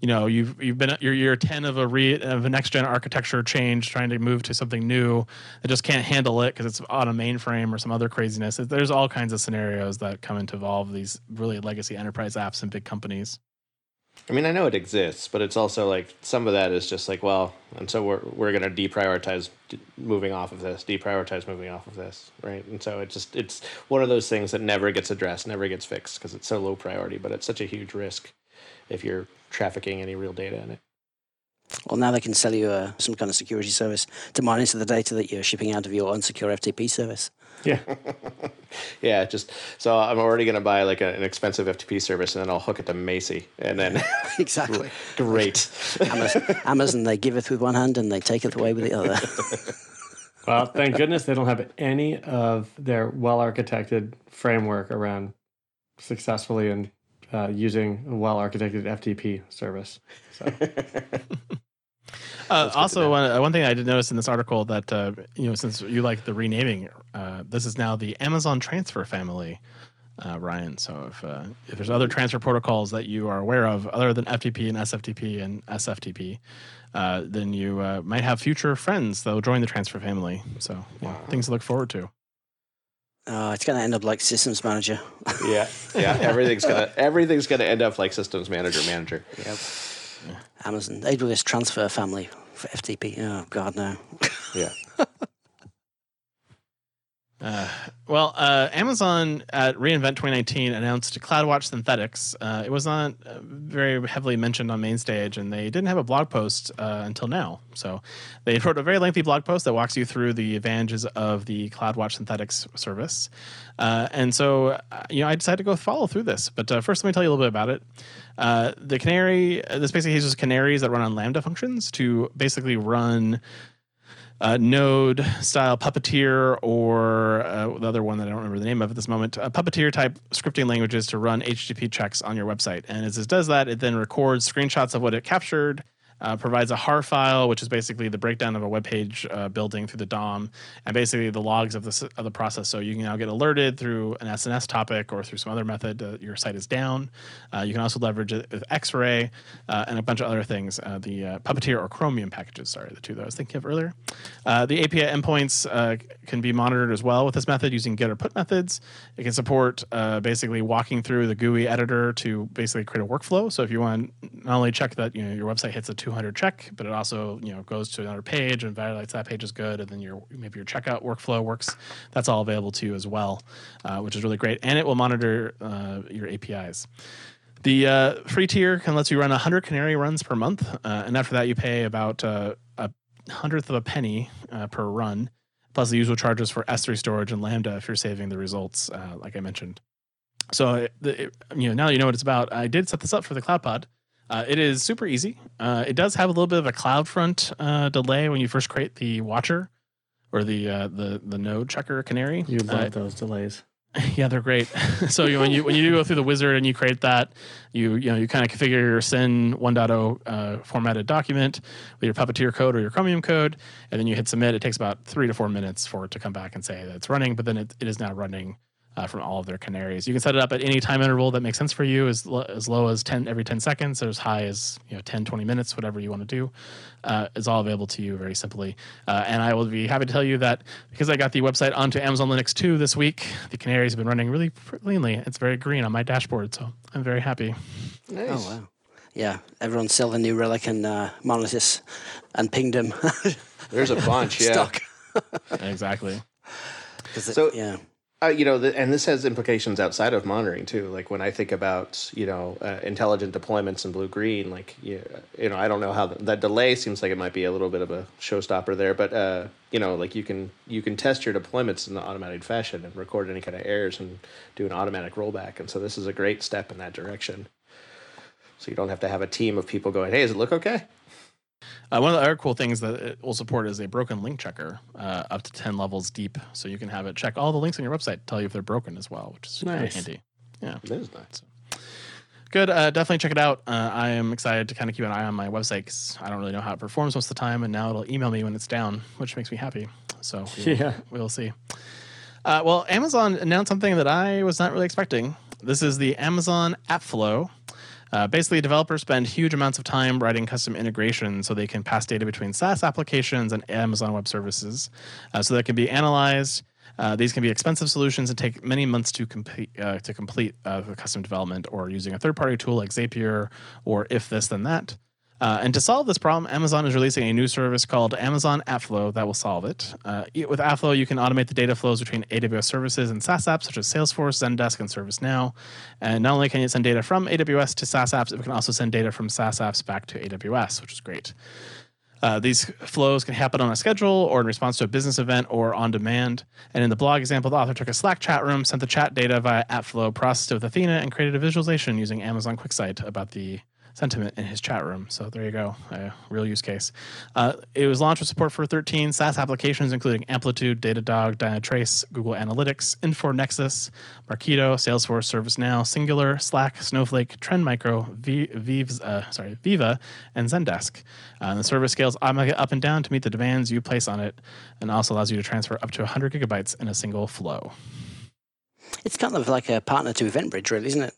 You know you've you've been you're year 10 of a re, of a next gen architecture change, trying to move to something new that just can't handle it because it's on a mainframe or some other craziness. There's all kinds of scenarios that come into involve these really legacy enterprise apps and big companies. I mean, I know it exists, but it's also like some of that is just like, well, and so we're we're gonna deprioritize moving off of this, deprioritize moving off of this, right? And so it just it's one of those things that never gets addressed, never gets fixed because it's so low priority, but it's such a huge risk if you're trafficking any real data in it. Well, now they can sell you uh, some kind of security service to monitor the data that you're shipping out of your unsecure FTP service. Yeah. [laughs] Yeah, just so I'm already gonna buy like a, an expensive FTP service, and then I'll hook it to Macie, and then [laughs] exactly. [laughs] great. Amazon, Amazon, they giveth with one hand and they taketh away with the other. Well, thank goodness they don't have any of their well architected framework around successfully and uh, using a well architected FTP service. So [laughs] Uh, also, one, one thing I did notice in this article that uh, you know, since you like the renaming, uh, this is now the Amazon Transfer family, uh, Ryan. So if uh, if there's other transfer protocols that you are aware of other than FTP and SFTP and SFTP, uh, then you uh, might have future friends that will join the transfer family. So yeah, things to look forward to. Oh, it's going to end up like Systems Manager. [laughs] yeah, yeah. Everything's gonna everything's gonna end up like systems manager manager. Yep. Amazon AWS Transfer Family for FTP. Oh God, no. Yeah. [laughs] Uh, well, uh, Amazon at reInvent 2019 announced CloudWatch Synthetics. Uh, it was not uh, very heavily mentioned on main stage, and they didn't have a blog post uh, until now. So they [laughs] wrote a very lengthy blog post that walks you through the advantages of the CloudWatch Synthetics service. Uh, and so, you know, I decided to go follow through this. But first, let me tell you a little bit about it. Uh, the Canary, uh, this basically uses canaries that run on Lambda functions to basically run uh, Node style Puppeteer or uh, the other one that I don't remember the name of at this moment, uh, Puppeteer type scripting languages to run HTTP checks on your website. And as it does that, it then records screenshots of what it captured. Uh, provides a HAR file, which is basically the breakdown of a web page uh, building through the DOM, and basically the logs of the of the process. So you can now get alerted through an SNS topic or through some other method that your site is down. Uh, you can also leverage it with X-Ray uh, and a bunch of other things. Uh, the uh, Puppeteer or Chromium packages, sorry, the two that I was thinking of earlier. The API endpoints can be monitored as well with this method using get or put methods. It can support basically walking through the GUI editor to basically create a workflow. So if you want not only check that you know your website hits a 200 check, but it also you know goes to another page and validates that page is good, and then your maybe your checkout workflow works. That's all available to you as well, uh, which is really great, and it will monitor uh, your APIs. The uh, free tier can let you run 100 Canary runs per month, uh, and after that, you pay about uh, a hundredth of a penny uh, per run, plus the usual charges for S3 storage and Lambda if you're saving the results, like I mentioned. So, it, it- you know, now that you know what it's about, I did set this up for the CloudPod. Uh, it is super easy. Uh, it does have a little bit of a CloudFront uh, delay when you first create the watcher or the uh, the the node checker canary. you love those delays. [laughs] yeah, they're great. [laughs] so you, when you when you do go through the wizard and you create that, you you know you kind of configure your Syn 1.0 uh, formatted document with your Puppeteer code or your Chromium code, and then you hit submit. It takes about three to four minutes for it to come back and say that it's running, but then it, it is now running. Uh, from all of their canaries, you can set it up at any time interval that makes sense for you, as, lo- as low as 10 every 10 seconds, or as high as you know 10, 20 minutes, whatever you want to do. Uh, is all available to you very simply. Uh, and I will be happy to tell you that because I got the website onto Amazon Linux 2 this week, the canaries have been running really cleanly. It's very green on my dashboard, so I'm very happy. Nice. Oh wow. Yeah, everyone's selling New Relic and uh, Monoliths and Pingdom [laughs] There's a bunch. Yeah. stock. [laughs] exactly. because So- yeah, Uh, you know, the, and this has implications outside of monitoring too. Like when I think about you know uh, intelligent deployments in blue green, like you, you know, I don't know how the, that delay seems like it might be a little bit of a showstopper there, but uh, you know, like you can you can test your deployments in an automated fashion and record any kind of errors and do an automatic rollback. And so this is a great step in that direction. So you don't have to have a team of people going, "Hey, does it look okay?" Uh, one of the other cool things that it will support is a broken link checker uh, up to 10 levels deep. So you can have it check all the links on your website, tell you if they're broken as well, which is kinda Nice. handy. It is nice. Good. Uh, definitely check it out. Uh, I am excited to kind of keep an eye on my website because I don't really know how it performs most of the time. And now it'll email me when it's down, which makes me happy. So we will, Yeah. we'll see. Uh, well, Amazon announced something that I was not really expecting. This is the Amazon App Flow. Uh, basically, developers spend huge amounts of time writing custom integrations so they can pass data between SaaS applications and Amazon Web Services, uh, so that can be analyzed. Uh, these can be expensive solutions and take many months to complete uh, to complete uh, custom development, or using a third-party tool like Zapier, or if this then that. Uh, and to solve this problem, Amazon is releasing a new service called Amazon AppFlow that will solve it. Uh, with AppFlow, you can automate the data flows between AWS services and SaaS apps such as Salesforce, Zendesk, and ServiceNow. And not only can you send data from AWS to SaaS apps, it can also send data from SaaS apps back to AWS, which is great. Uh, these flows can happen on a schedule or in response to a business event or on demand. And in the blog example, the author took a Slack chat room, sent the chat data via AppFlow, processed it with Athena, and created a visualization using Amazon QuickSight about the sentiment in his chat room. So there you go, a real use case. Uh, it was launched with support for 13 SaaS applications, including Amplitude, Datadog, Dynatrace, Google Analytics, Infor Nexus, Marketo, Salesforce, ServiceNow, Singular, Slack, Snowflake, Trend Micro, v- Vives, uh, sorry, Veeva, and Zendesk. Uh, and the service scales up and down to meet the demands you place on it, and also allows you to transfer up to 100 gigabytes in a single flow. it's kind of like a partner to EventBridge, really, isn't it?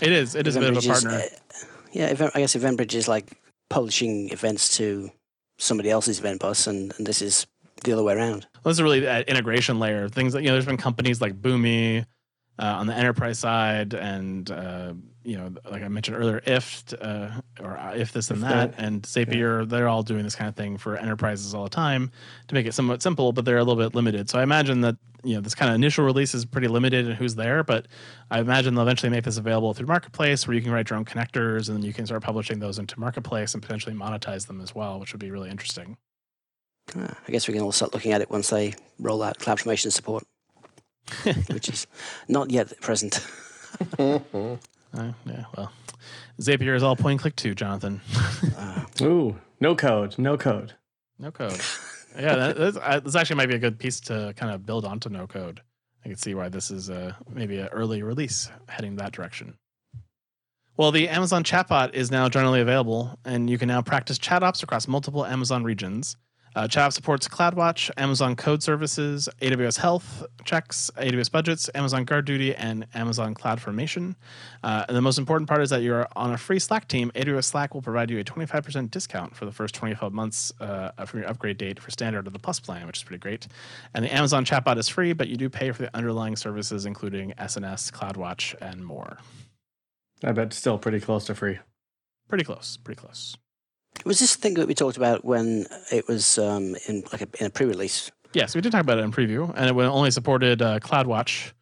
It is. It is a bit of a is, partner. uh, yeah, event, I guess EventBridge is like publishing events to somebody else's event bus, and, and this is the other way around. Well, this is really that integration layer. Things that you know, there's been companies like Boomi uh, on the enterprise side, and uh, you know, like I mentioned earlier, if uh, or uh, if this and If that, that. and Zapier, they're all doing this kind of thing for enterprises all the time to make it somewhat simple, but they're a little bit limited. So I imagine that you know this kind of initial release is pretty limited in who's there, but I imagine they'll eventually make this available through Marketplace, where you can write your own connectors, and then you can start publishing those into Marketplace and potentially monetize them as well, which would be really interesting. Ah, I guess we can all start looking at it once they roll out CloudFormation support, [laughs] which is not yet present. [laughs] Uh, yeah, well, Zapier is all point and click too, Jonathan. [laughs] Ooh, no code, no code. no code. Yeah, that, that's, I, this actually might be a good piece to kind of build onto no code. I can see why this is a, maybe an early release heading that direction. Well, the Amazon chatbot is now generally available, and you can now practice chat ops across multiple Amazon regions. Uh, chat supports CloudWatch, Amazon Code Services, AWS Health Checks, AWS Budgets, Amazon Guard Duty, and Amazon CloudFormation. Uh, and the most important part is that you're on a free Slack team. AWS Slack will provide you a 25% discount for the first 25 months uh, for your upgrade date for standard or the plus plan, which is pretty great. And the Amazon chatbot is free, but you do pay for the underlying services, including SNS, CloudWatch, and more. I bet still pretty close to free. Pretty close. Pretty close. Was this thing that we talked about when it was um, in like a, in a pre-release? Yes, we did talk about it in preview, and it only supported uh, CloudWatch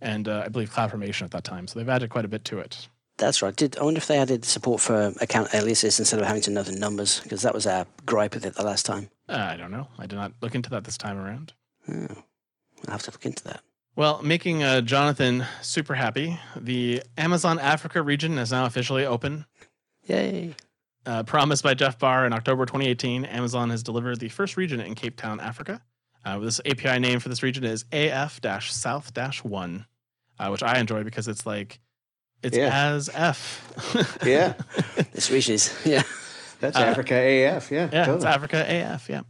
and uh, I believe CloudFormation at that time. So they've added quite a bit to it. That's right. Did I wonder if they added support for account aliases instead of having to know the numbers? Because that was our gripe with it the last time. Uh, I don't know. I did not look into that this time around. Oh, I'll have to look into that. Well, making uh, Jonathan super happy, the Amazon Africa region is now officially open. Yay! Uh, promised by Jeff Barr in October 2018, Amazon has delivered the first region in Cape Town, Africa. Uh, this API name for this region is AF South 1, uh, which I enjoy because it's like, it's Yeah. as F. Yeah. [laughs] This region is yeah. That's Uh, Africa AF. Yeah. Yeah, it's. Africa AF. Yeah,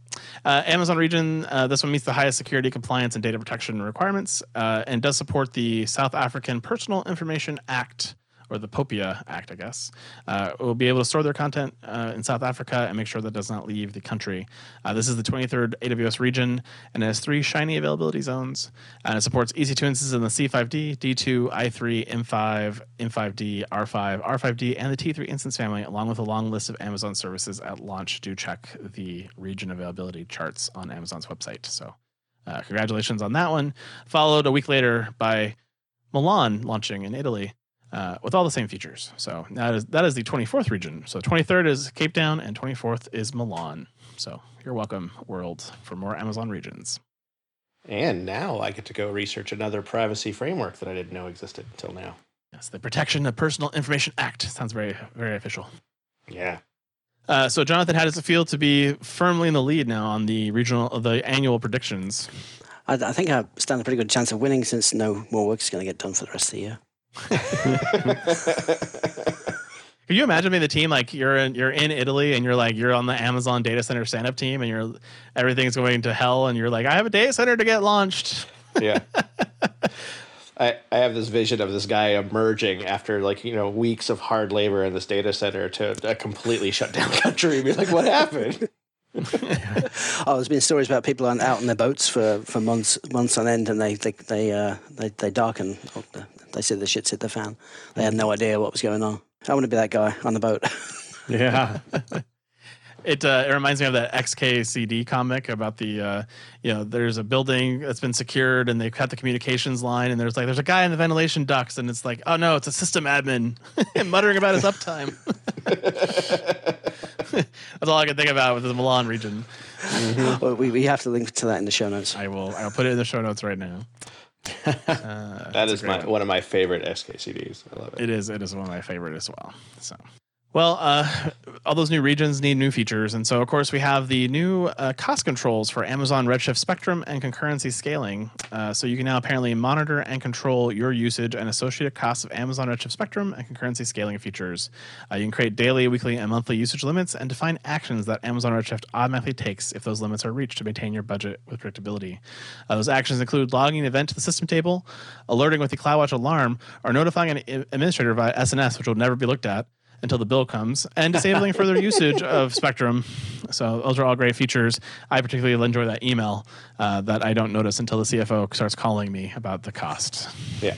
uh, Amazon region. Uh, this one meets the highest security, compliance, and data protection requirements, uh, and does support the South African Personal Information Act, or the POPIA Act, I guess. Uh, will be able to store their content uh, in South Africa and make sure that does not leave the country. Uh, this is the 23rd AWS region and has three shiny availability zones. And it supports EC2 instances in the C5D, D2, i3, M5, M5D, R5, R5D, and the T3 instance family, along with a long list of Amazon services at launch. Do check the region availability charts on Amazon's website. So Uh, congratulations on that one. Followed a week later by Milan launching in Italy uh, with all the same features. So that is that is the 24th region. So 23rd is Cape Town and 24th is Milan. So you're welcome, world, for more Amazon regions. And now I get to go research another privacy framework that I didn't know existed until now. Yes, the Protection of Personal Information Act sounds very very official. Yeah. Uh, so Jonathan, how does it feel to be firmly in the lead now on the regional, the annual predictions? I, I think I stand a pretty good chance of winning since no more work is going to get done for the rest of the year. Can you imagine being the team like you're in you're in Italy and you're like you're on the Amazon data center stand up team and you're everything's going to hell and you're like I have a data center to get launched. yeah. [laughs] I, I have this vision of this guy emerging after like you know weeks of hard labor in this data center to a completely shut down country and be like, what happened? [laughs] Oh, there's been stories about people out on their boats for, for months months on end, and they they they uh, they, they darken. They said the shit's hit the fan. They had no idea what was going on. I want to be that guy on the boat. Yeah. [laughs] It uh, it reminds me of that XKCD comic about the uh, you know there's a building that's been secured and they cut the communications line and there's like there's a guy in the ventilation ducts and it's like oh no it's a system admin [laughs] muttering about his uptime. [laughs] that's all I can think about with the Milan region. Well, we, we have to link to that in the show notes. I will I'll put it in the show notes right now. Uh, [laughs] That it's a is great my one. one of my favorite XKCDs. I love it. It is. It is one of my favorite as well. So, well, uh, all those new regions need new features, and so of course we have the new uh, cost controls for Amazon Redshift Spectrum and concurrency scaling. Uh, so you can now apparently monitor and control your usage and associated costs of Amazon Redshift Spectrum and concurrency scaling features. Uh, you can create daily, weekly, and monthly usage limits and define actions that Amazon Redshift automatically takes if those limits are reached to maintain your budget with predictability. Uh, those actions include logging an event to the system table, alerting with the CloudWatch alarm, or notifying an administrator via SNS, which will never be looked at until the bill comes, and disabling further [laughs] usage of Spectrum. So those are all great features. I particularly enjoy that email uh, that I don't notice until the CFO starts calling me about the cost. Yeah.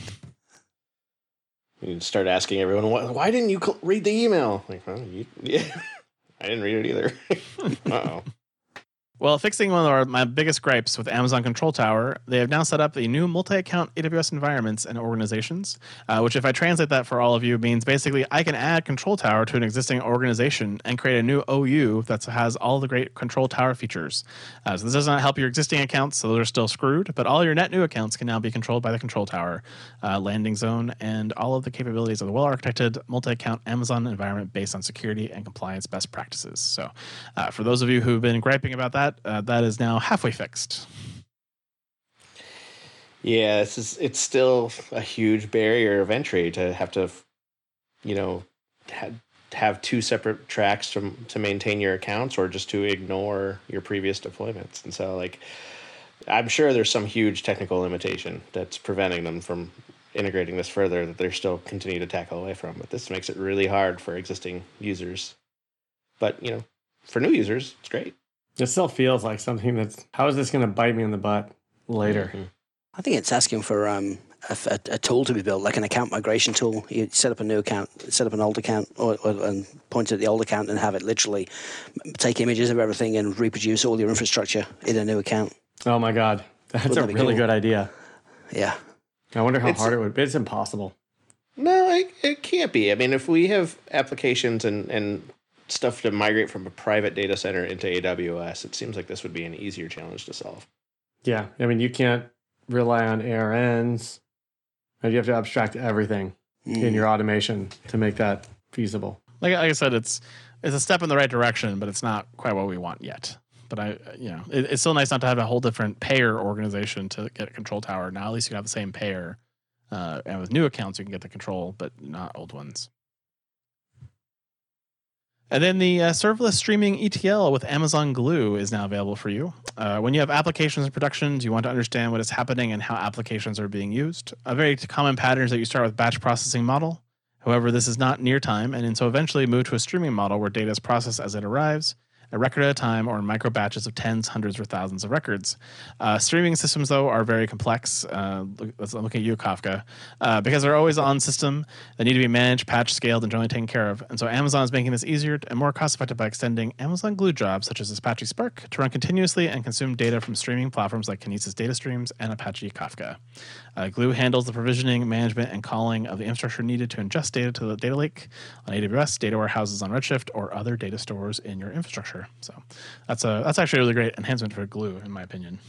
You start asking everyone, why, why didn't you cl- read the email? Like, well, you, [laughs] yeah, I didn't read it either. [laughs] uh oh. Well, fixing one of our, my biggest gripes with Amazon Control Tower, they have now set up the new multi-account AWS environments and organizations, uh, which, if I translate that for all of you, means basically I can add Control Tower to an existing organization and create a new OU that has all the great Control Tower features. Uh, so this does not help your existing accounts, so those are still screwed, but all your net new accounts can now be controlled by the Control Tower, uh, landing zone, and all of the capabilities of the well-architected multi-account Amazon environment based on security and compliance best practices. So, uh, for those of you who've been griping about that, uh, that is now halfway fixed. Yeah, it's still a huge barrier of entry to have to, you know, ha- have two separate tracks to to maintain your accounts or just to ignore your previous deployments. And so, like, I'm sure there's some huge technical limitation that's preventing them from integrating this further that they're still continue to tackle away from. But this makes it really hard for existing users. But you know, for new users, it's great. It still feels like something that's how is this going to bite me in the butt later? Mhm. I think it's asking for um, a, a, a tool to be built, like an account migration tool. You set up a new account, set up an old account, or, or and point it at the old account and have it literally take images of everything and reproduce all your infrastructure in a new account. Oh my god, that's Wouldn't a that really cool? good idea. Yeah. I wonder how It's- hard it would. be. It's impossible. No, it, it can't be. I mean, if we have applications and, and stuff to migrate from a private data center into AWS, it seems like this would be an easier challenge to solve. Yeah, I mean you can't rely on ARNs. and You have to abstract everything in Mm. your automation to make that feasible. Like, like I said, it's it's a step in the right direction, but it's not quite what we want yet. But I, you know, it, it's still nice not to have a whole different payer organization to get a control tower. Now at least you have the same payer, uh, and with new accounts you can get the control, but not old ones. And then the uh, serverless streaming ETL with Amazon Glue is now available for you. Uh, when you have applications in production, you want to understand what is happening and how applications are being used. A very common pattern is that you start with batch processing model. However, this is not near time, and so eventually move to a streaming model where data is processed as it arrives. A record at a time or in micro batches of tens, hundreds, or thousands of records. Uh, streaming systems, though, are very complex. Uh, look, let's look at you, Kafka. Uh, because they're always on system, they need to be managed, patched, scaled, and generally taken care of. And so Amazon is making this easier and more cost effective by extending Amazon Glue jobs, such as Apache Spark, to run continuously and consume data from streaming platforms like Kinesis Data Streams and Apache Kafka. Uh, Glue handles the provisioning, management, and calling of the infrastructure needed to ingest data to the data lake on AWS, data warehouses on Redshift, or other data stores in your infrastructure. So that's a that's actually a really great enhancement for Glue, in my opinion.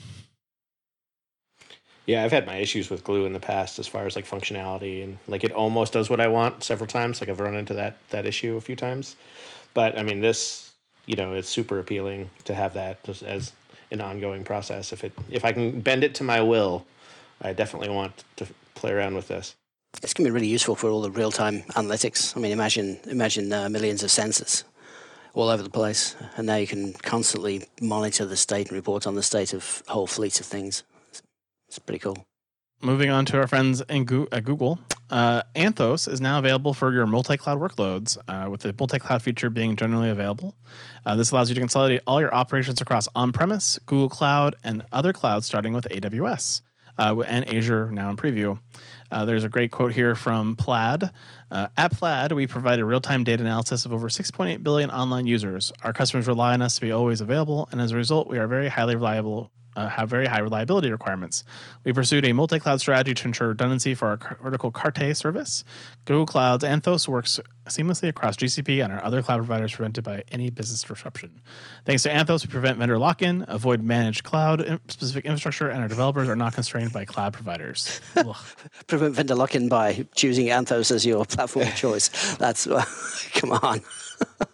Yeah, I've had my issues with Glue in the past as far as like functionality and like it almost does what I want several times. Like I've run into that that issue a few times, but I mean this, you know, it's super appealing to have that just as an ongoing process. If it if I can bend it to my will, I definitely want to play around with this. It's going to be really useful for all the real-time analytics. I mean, imagine imagine uh, millions of sensors all over the place, and now you can constantly monitor the state and report on the state of whole fleets of things. It's, it's pretty cool. Moving on to our friends in Go- at Google, uh, Anthos is now available for your multi-cloud workloads, uh, with the multi-cloud feature being generally available. Uh, this allows you to consolidate all your operations across on-premise, Google Cloud, and other clouds, starting with AWS uh, and Azure now in preview. Uh, there's a great quote here from Plaid. Uh, at Plaid, we provide a real time data analysis of over 6.8 billion online users. Our customers rely on us to be always available, and as a result, we are very highly reliable uh, have very high reliability requirements. We pursued a multi cloud strategy to ensure redundancy for our vertical Carte service. Google Cloud's Anthos works seamlessly across GCP and our other cloud providers prevented by any business disruption. Thanks to Anthos, we prevent vendor lock in, avoid managed cloud specific infrastructure, and our developers are not constrained by cloud providers. [laughs] prevent vendor lock in by choosing Anthos as your platform of choice. That's, [laughs] come on. [laughs]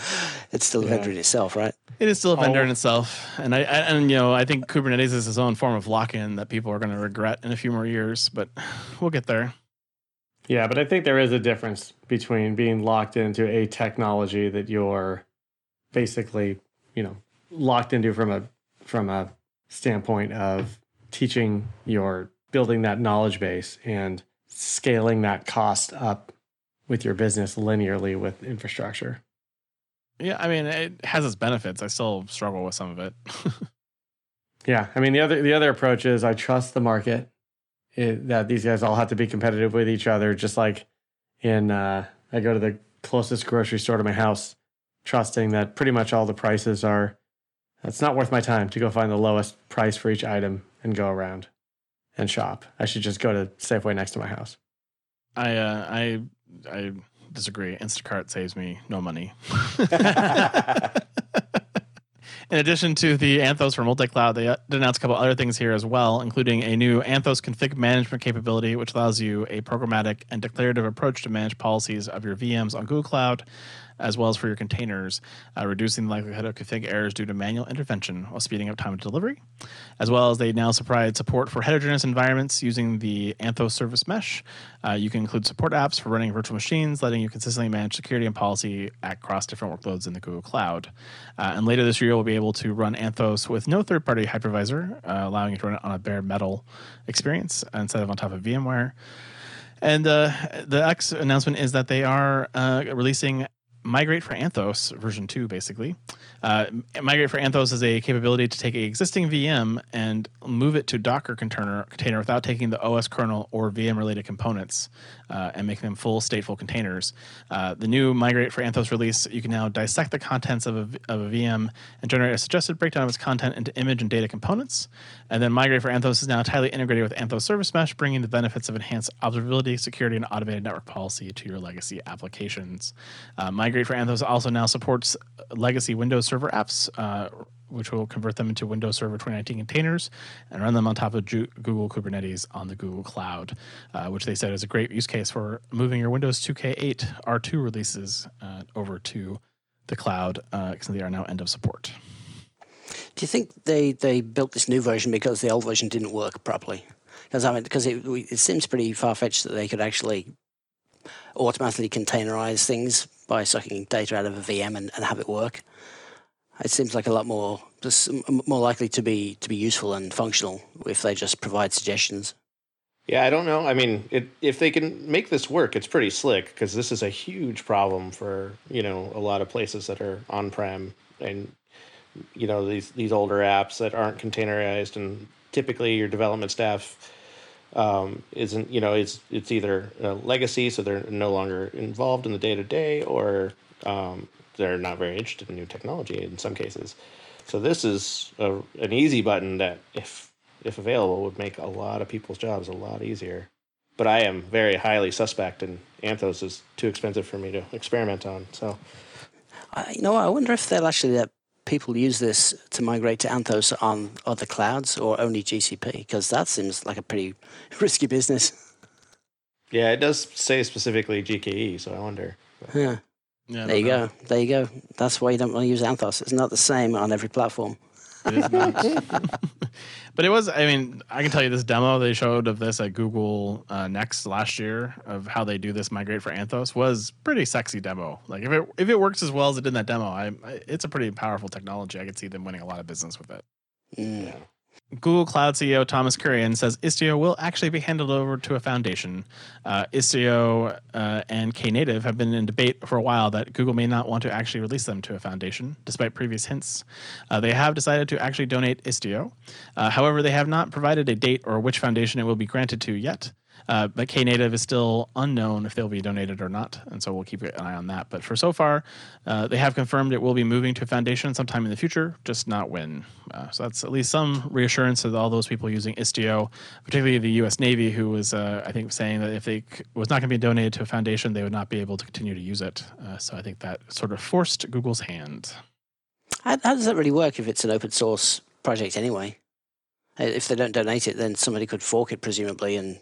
[laughs] it's still a vendor in itself, right? It is still a vendor oh. in itself, and I, I, and you know I think Kubernetes is its own form of lock-in that people are going to regret in a few more years, but [sighs] we'll get there. Yeah, but I think there is a difference between being locked into a technology that you're basically, you know, locked into from a from a standpoint of teaching your building that knowledge base and scaling that cost up with your business linearly with infrastructure. Yeah, I mean, it has its benefits. I still struggle with some of it. [laughs] yeah, I mean, the other the other approach is I trust the market it, that these guys all have to be competitive with each other. Just like in, uh, I go to the closest grocery store to my house, trusting that pretty much all the prices are. It's not worth my time to go find the lowest price for each item and go around and shop. I should just go to Safeway next to my house. I uh, I I disagree. Instacart saves me no money. [laughs] In addition to the Anthos for multi-cloud, they announced a couple other things here as well, including a new Anthos config management capability, which allows you a programmatic and declarative approach to manage policies of your VMs on Google Cloud, as well as for your containers, uh, reducing the likelihood of config errors due to manual intervention while speeding up time of delivery. As well as they now provide support for heterogeneous environments using the Anthos Service Mesh. Uh, you can include support apps for running virtual machines, letting you consistently manage security and policy across different workloads in the Google Cloud. Uh, and later this year, we'll be able to run Anthos with no third party hypervisor, uh, allowing you to run it on a bare metal experience instead of on top of VMware. And uh, the X announcement is that they are uh, releasing Migrate for Anthos version 2, basically. Uh, Migrate for Anthos is a capability to take an existing VM and move it to Docker container, container without taking the OS kernel or VM related components uh, and making them full stateful containers. Uh, the new Migrate for Anthos release, you can now dissect the contents of a, of a VM and generate a suggested breakdown of its content into image and data components. And then Migrate for Anthos is now tightly integrated with Anthos Service Mesh, bringing the benefits of enhanced observability, security, and automated network policy to your legacy applications. Uh, Migrate for Anthos also now supports legacy Windows Server apps, uh, which will convert them into Windows Server 2019 containers and run them on top of Ju- Google Kubernetes on the Google Cloud, uh, which they said is a great use case for moving your Windows 2K8 R2 releases uh, over to the cloud because uh, they are now end of support. Do you think they, they built this new version because the old version didn't work properly? Because I mean, because it, it seems pretty far fetched that they could actually automatically containerize things by sucking data out of a VM and, and have it work. It seems like a lot more more likely to be to be useful and functional if they just provide suggestions. Yeah, I don't know. I mean, it, if they can make this work, it's pretty slick because this is a huge problem for you know a lot of places that are on prem and you know these these older apps that aren't containerized and typically your development staff um, isn't you know it's it's either legacy so they're no longer involved in the day to day or um, they're not very interested in new technology in some cases. So this is a, an easy button that if if available would make a lot of people's jobs a lot easier. But I am very highly suspect, and Anthos is too expensive for me to experiment on. So I, you know, I wonder if they'll actually let people use this to migrate to Anthos on other clouds or only GCP, because that seems like a pretty [laughs] risky business. yeah, it does say specifically GKE, so I wonder. Yeah. Yeah, There you know. go. There you go. That's why you don't want to use Anthos. It's not the same on every platform. It is not. [laughs] but it was. I mean, I can tell you this demo they showed of this at Google uh, Next last year of how they do this migrate for Anthos was pretty sexy demo. Like if it if it works as well as it did in that demo, I, I it's a pretty powerful technology. I could see them winning a lot of business with it. Mm. Google Cloud CEO Thomas Kurian says Istio will actually be handed over to a foundation. Uh, Istio uh, and Knative have been in debate for a while that Google may not want to actually release them to a foundation, despite previous hints. Uh, they have decided to actually donate Istio. Uh, however, they have not provided a date or which foundation it will be granted to yet. Uh, but Knative is still unknown if they'll be donated or not, and so we'll keep an eye on that. But for so far, uh, they have confirmed it will be moving to a foundation sometime in the future, just not when. Uh, so that's at least some reassurance to all those people using Istio, particularly the U.S. Navy, who was, uh, I think, saying that if they was not going to be donated to a foundation, they would not be able to continue to use it. Uh, so I think that sort of forced Google's hand. How, how does that really work if it's an open source project anyway? Uh, If they don't donate it, then somebody could fork it, presumably, and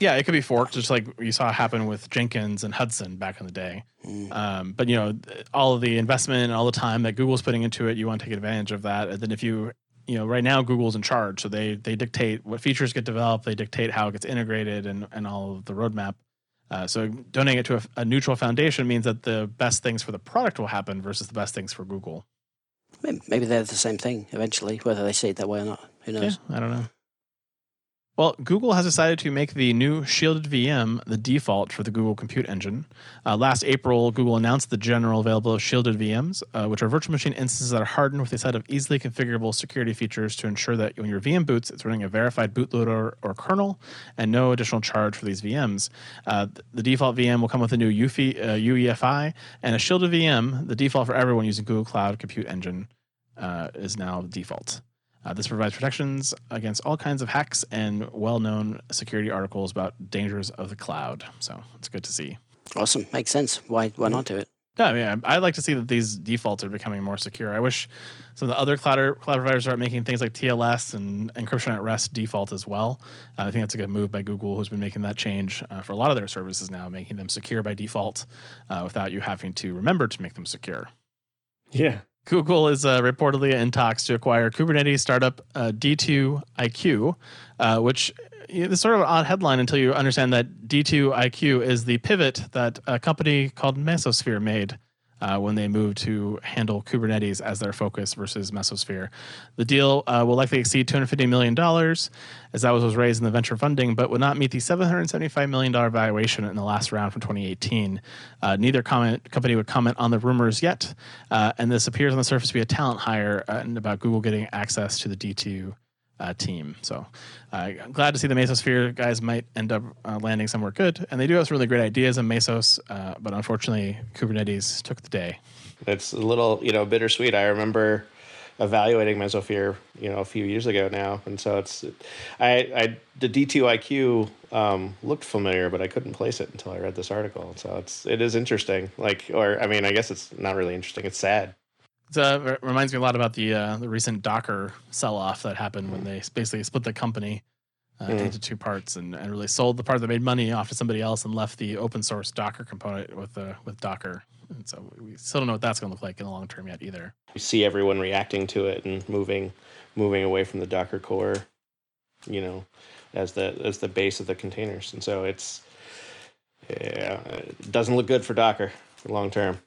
Yeah, it could be forked, just like you saw happen with Jenkins and Hudson back in the day. Mm. Um, but you know, all of the investment and all the time that Google's putting into it, you want to take advantage of that. And then if you, you know, right now Google's in charge, so they they dictate what features get developed, they dictate how it gets integrated, and and all of the roadmap. Uh, so donating it to a, a neutral foundation means that the best things for the product will happen versus the best things for Google. Maybe they're the same thing eventually, whether they see it that way or not. Who Yeah, knows? I don't know. Well, Google has decided to make the new shielded VM the default for the Google Compute Engine. Uh, last April, Google announced the general availability of shielded VMs, uh, which are virtual machine instances that are hardened with a set of easily configurable security features to ensure that when your VM boots, it's running a verified bootloader or kernel, and no additional charge for these VMs. Uh, the default VM will come with a new UFI, uh, UEFI and a shielded VM. The default for everyone using Google Cloud Compute Engine uh, is now the default. Uh, this provides protections against all kinds of hacks and well-known security articles about dangers of the cloud. So it's good to see. Awesome. Makes sense. Why why not do it? Yeah, I mean, I- I'd like to see that these defaults are becoming more secure. I wish some of the other cloud, cloud providers start making things like TLS and encryption at rest default as well. Uh, I think that's a good move by Google, who's been making that change uh, for a lot of their services now, making them secure by default uh, without you having to remember to make them secure. Yeah. Google is uh, reportedly in talks to acquire Kubernetes startup uh, D2IQ, uh, which is sort of an odd headline until you understand that D2IQ is the pivot that a company called Mesosphere made uh, when they move to handle Kubernetes as their focus versus Mesosphere. The deal uh, will likely exceed $250 million, as that was, was raised in the venture funding, but would not meet the $775 million valuation in the last round from 2018. Uh, neither comment, company would comment on the rumors yet, uh, and this appears on the surface to be a talent hire uh, and about Google getting access to the D2 uh, team. So uh, I'm glad to see the Mesosphere guys might end up uh, landing somewhere good. And they do have some really great ideas in Mesos, uh, but unfortunately, Kubernetes took the day. It's a little, you know, bittersweet. I remember evaluating Mesosphere, you know, a few years ago now, and so it's, I, I, the D2IQ um, looked familiar, but I couldn't place it until I read this article. So it's, it is interesting. Like, or I mean, I guess it's not really interesting. It's sad. It uh, reminds me a lot about the uh, the recent Docker sell off that happened when they basically split the company uh, Mm. into two parts and, and really sold the part that made money off to somebody else and left the open source Docker component with uh, with Docker. And so we still don't know what that's going to look like in the long term yet either. We see everyone reacting to it and moving, moving away from the Docker core, you know, as the as the base of the containers, and so it's, yeah, it doesn't look good for Docker long term.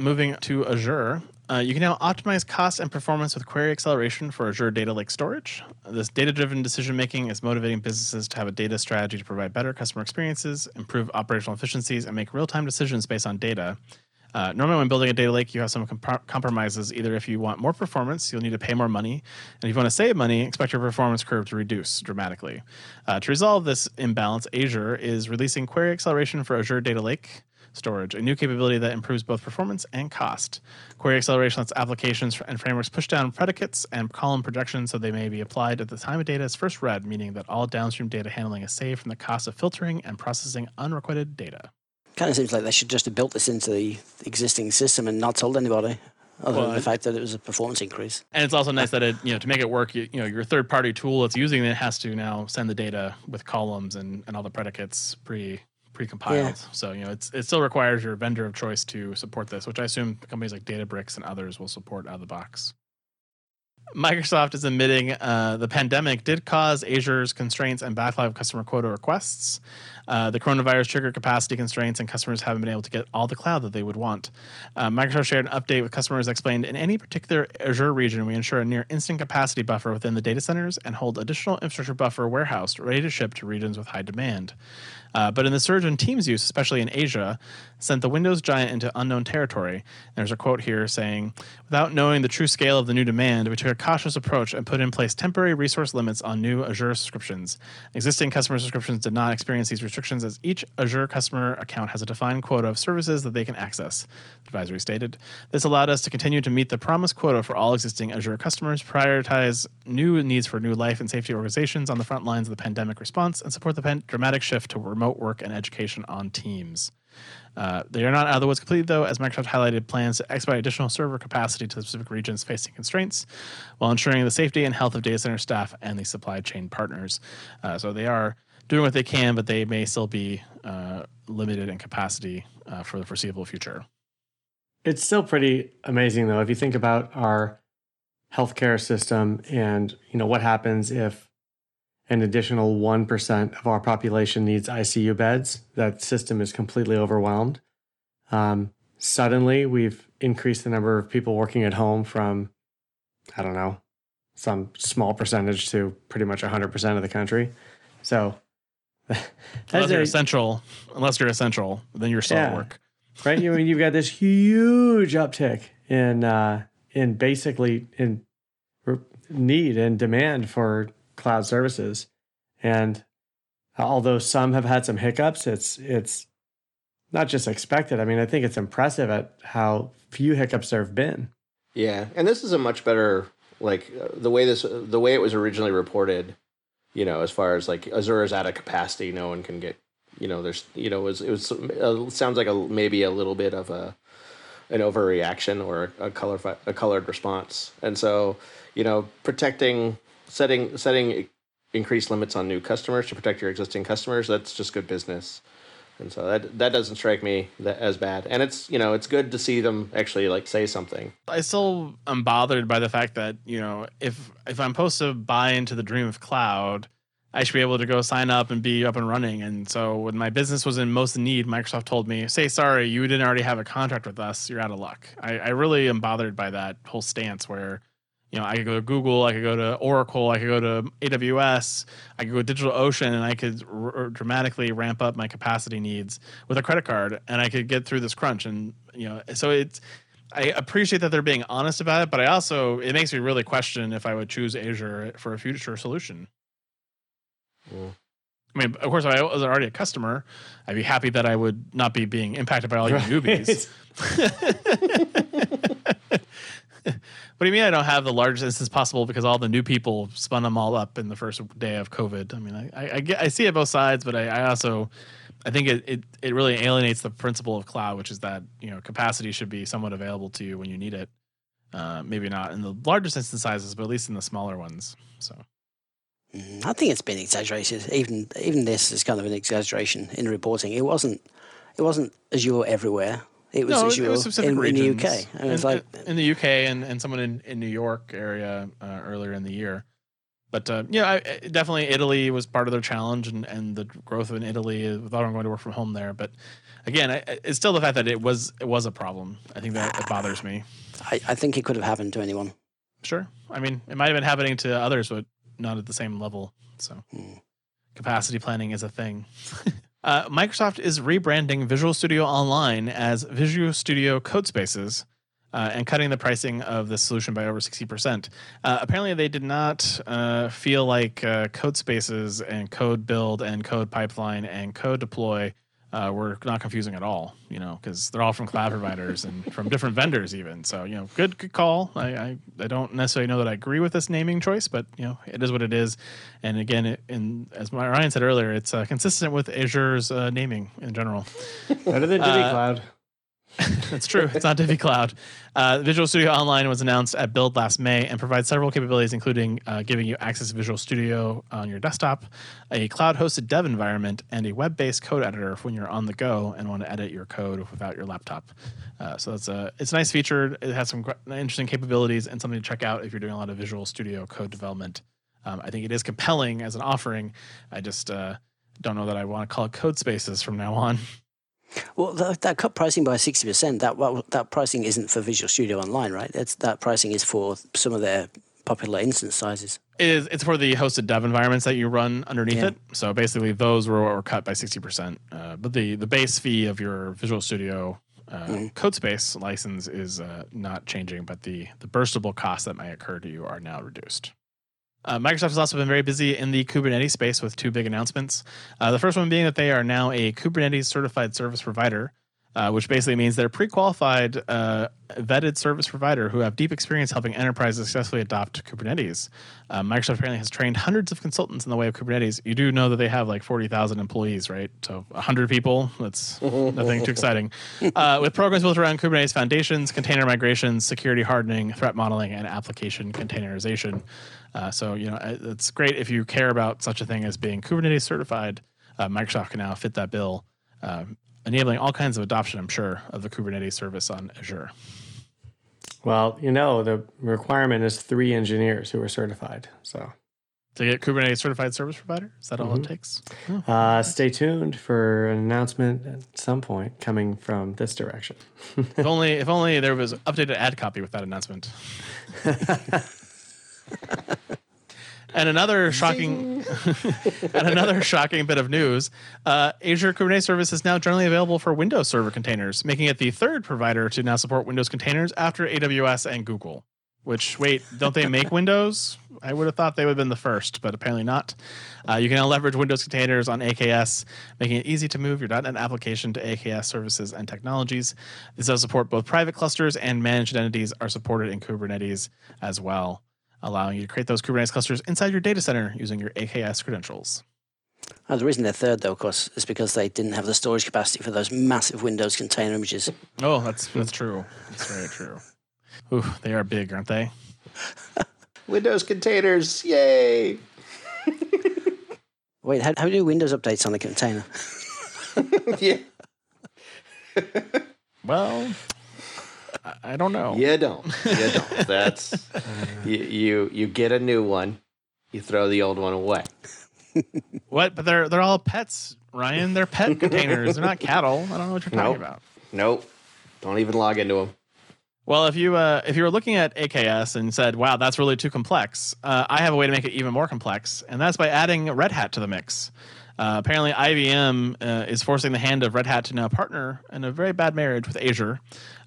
Moving to Azure, uh, you can now optimize cost and performance with query acceleration for Azure Data Lake Storage. This data driven decision making is motivating businesses to have a data strategy to provide better customer experiences, improve operational efficiencies, and make real time decisions based on data. Uh, normally, when building a data lake, you have some comp- compromises. Either if you want more performance, you'll need to pay more money, and if you want to save money, expect your performance curve to reduce dramatically. Uh, to resolve this imbalance, Azure is releasing query acceleration for Azure Data Lake storage, a new capability that improves both performance and cost. Query acceleration lets applications and frameworks push down predicates and column projections so they may be applied at the time a data is first read, meaning that all downstream data handling is saved from the cost of filtering and processing unrequited data. Kind of seems like they should just have built this into the existing system and not told anybody, other Well, than the fact that it was a performance increase. And it's also nice that it, you know, to make it work, you, you know, your third party tool that's using it has to now send the data with columns and, and all the predicates pre pre-compiled. Yeah. So, you know, it's it still requires your vendor of choice to support this, which I assume companies like Databricks and others will support out of the box. Microsoft is admitting uh, the pandemic did cause Azure's constraints and backlog of customer quota requests. Uh, the coronavirus triggered capacity constraints, and customers haven't been able to get all the cloud that they would want. Uh, Microsoft shared an update with customers explained in any particular Azure region, we ensure a near instant capacity buffer within the data centers and hold additional infrastructure buffer warehoused ready to ship to regions with high demand. Uh, but in the surge in Teams use, especially in Asia, sent the Windows giant into unknown territory. There's a quote here saying, Without knowing the true scale of the new demand, we took a cautious approach and put in place temporary resource limits on new Azure subscriptions. Existing customer subscriptions did not experience these restrictions as each Azure customer account has a defined quota of services that they can access, the advisory stated. This allowed us to continue to meet the promised quota for all existing Azure customers, prioritize new needs for new life and safety organizations on the front lines of the pandemic response, and support the pan- dramatic shift to remote work and education on Teams. Uh, they are not out of the woods completely, though, as Microsoft highlighted plans to expedite additional server capacity to specific regions facing constraints while ensuring the safety and health of data center staff and the supply chain partners. Uh, so they are doing what they can, but they may still be uh, limited in capacity uh, for the foreseeable future. It's still pretty amazing though if you think about our healthcare system and you know what happens if an additional 1% of our population needs ICU beds. That system is completely overwhelmed. Um, suddenly we've increased the number of people working at home from I don't know some small percentage to pretty much 100% of the country. So Unless that's you're a- essential, unless you're essential, then you're still at Yeah. work. right? You mean you've got this huge uptick in uh, in basically in need and demand for cloud services, and although some have had some hiccups, it's it's not just expected. I mean, I think it's impressive at how few hiccups there have been. Yeah, and this is a much better like uh, the way this the way it was originally reported. You know, as far as like Azure is out of capacity, no one can get. You know, there's you know it was it was uh, sounds like a maybe a little bit of a an overreaction or a color a colored response, and so you know protecting setting setting increased limits on new customers to protect your existing customers that's just good business and so that that doesn't strike me as bad and it's you know it's good to see them actually like say something I still am bothered by the fact that you know if if I'm supposed to buy into the dream of cloud, I should be able to go sign up and be up and running. And so when my business was in most need, Microsoft told me, "Say sorry, you didn't already have a contract with us. You're out of luck." I, I really am bothered by that whole stance where. You know, I could go to Google, I could go to Oracle, I could go to AWS, I could go to DigitalOcean, and I could r- dramatically ramp up my capacity needs with a credit card, and I could get through this crunch. And you know, so it's I appreciate that they're being honest about it, but I also it makes me really question if I would choose Azure for a future solution. Mm. I mean, of course, if I was already a customer, I'd be happy that I would not be being impacted by all you [laughs] Right. newbies. [laughs] [laughs] what do you mean I don't have the largest instance possible because all the new people spun them all up in the first day of COVID? I mean, I, I, I, get, I see it both sides, but I, I also I think it, it it really alienates the principle of cloud, which is that you know capacity should be somewhat available to you when you need it. Uh, maybe not in the largest instance sizes, but at least in the smaller ones. So Mm, I think it's been exaggerated. Even even this is kind of an exaggeration in reporting. It wasn't it wasn't Azure everywhere. It was no, it was specific in, in the. UK. And it's in, like in the UK and, and someone in, in New York area uh, earlier in the year. But uh, yeah, I, I- definitely Italy was part of their challenge, and, and the growth in Italy uh, without everyone going to work from home there. But again, I, I- it's still the fact that it was it was a problem. I think that it bothers me. I, I think it could have happened to anyone. Sure, I mean it might have been happening to others, but not at the same level. So Hmm. capacity planning is a thing. [laughs] uh, Microsoft is rebranding Visual Studio Online as Visual Studio Codespaces. Uh, and cutting the pricing of the solution by over 60%. Uh, apparently, they did not uh, feel like uh, code spaces and code build and code pipeline and code deploy uh, were not confusing at all, you know, because they're all from cloud providers and from different vendors, even. So, you know, good, good call. I, I, I don't necessarily know that I agree with this naming choice, but, you know, it is what it is. And again, it, in, as Ryan said earlier, it's uh, consistent with Azure's uh, naming in general. Better than Divvy Uh, Cloud. [laughs] That's true. It's not Divvy Cloud. Uh, Visual Studio Online was announced at Build last May and provides several capabilities, including uh, giving you access to Visual Studio on your desktop, a cloud-hosted dev environment, and a web-based code editor when you're on the go and want to edit your code without your laptop. Uh, so that's a it's a nice feature. It has some interesting capabilities and something to check out if you're doing a lot of Visual Studio code development. Um, I think it is compelling as an offering. I just uh, don't know that I want to call it Code Spaces from now on. [laughs] Well, that, that cut pricing by sixty percent. That well, that pricing isn't for Visual Studio Online, right? That's that pricing is for some of their popular instance sizes. is it's for the hosted dev environments that you run underneath Yeah. it. So basically, those were, were cut by sixty percent. Uh, but the the base fee of your Visual Studio uh, Mhm. CodeSpace license is uh, not changing, but the the burstable costs that might occur to you are now reduced. Uh, Microsoft has also been very busy in the Kubernetes space with two big announcements. Uh, the first one being that they are now a Kubernetes certified service provider, uh, which basically means they're pre-qualified, uh, vetted service provider who have deep experience helping enterprises successfully adopt Kubernetes. Uh, Microsoft apparently has trained hundreds of consultants in the way of Kubernetes. You do know that they have like 40,000 employees, right? So 100 people, that's [laughs] nothing too exciting. Uh, with programs built around Kubernetes foundations, container migrations, security hardening, threat modeling, and application containerization. Uh, so, you know, uh, it's great if you care about such a thing as being Kubernetes certified. Uh, Microsoft can now fit that bill, um, enabling all kinds of adoption, I'm sure, of the Kubernetes service on Azure. Well, you know, the requirement is three engineers who are certified. So To get Kubernetes certified service provider, is that all it takes? uh, stay tuned for an announcement at some point coming from this direction. [laughs] if only if only there was updated ad copy with that announcement. [laughs] [laughs] and another shocking [laughs] and another shocking bit of news, uh, Azure Kubernetes Service is now generally available for Windows Server containers, making it the third provider to now support Windows containers after AWS and Google. Which wait, don't they make [laughs] Windows? I would have thought they would have been the first, but apparently not. Uh, you can now leverage Windows containers on AKS, making it easy to move your .NET application to AKS services and technologies. This does support both private clusters and managed entities are supported in Kubernetes as well, allowing you to create those Kubernetes clusters inside your data center using your AKS credentials. Oh, the reason they're third, though, of course, is because they didn't have the storage capacity for those massive Windows container images. Oh, that's that's true. That's very true. Ooh, they are big, aren't they? [laughs] Windows containers, yay! [laughs] Wait, how, how do you do Windows updates on a container? [laughs] yeah, Well, I, I don't know. you don't. You don't. [laughs] That's you, you. You get a new one, you throw the old one away. What? But they're they're all pets, Ryan. They're pet [laughs] containers. They're not cattle. I don't know what you're talking Nope. about. Nope. Don't even log into them. Well, if you uh, if you were looking at AKS and said, "Wow, that's really too complex," uh, I have a way to make it even more complex, and that's by adding Red Hat to the mix. Uh, apparently, IBM uh, is forcing the hand of Red Hat to now partner in a very bad marriage with Azure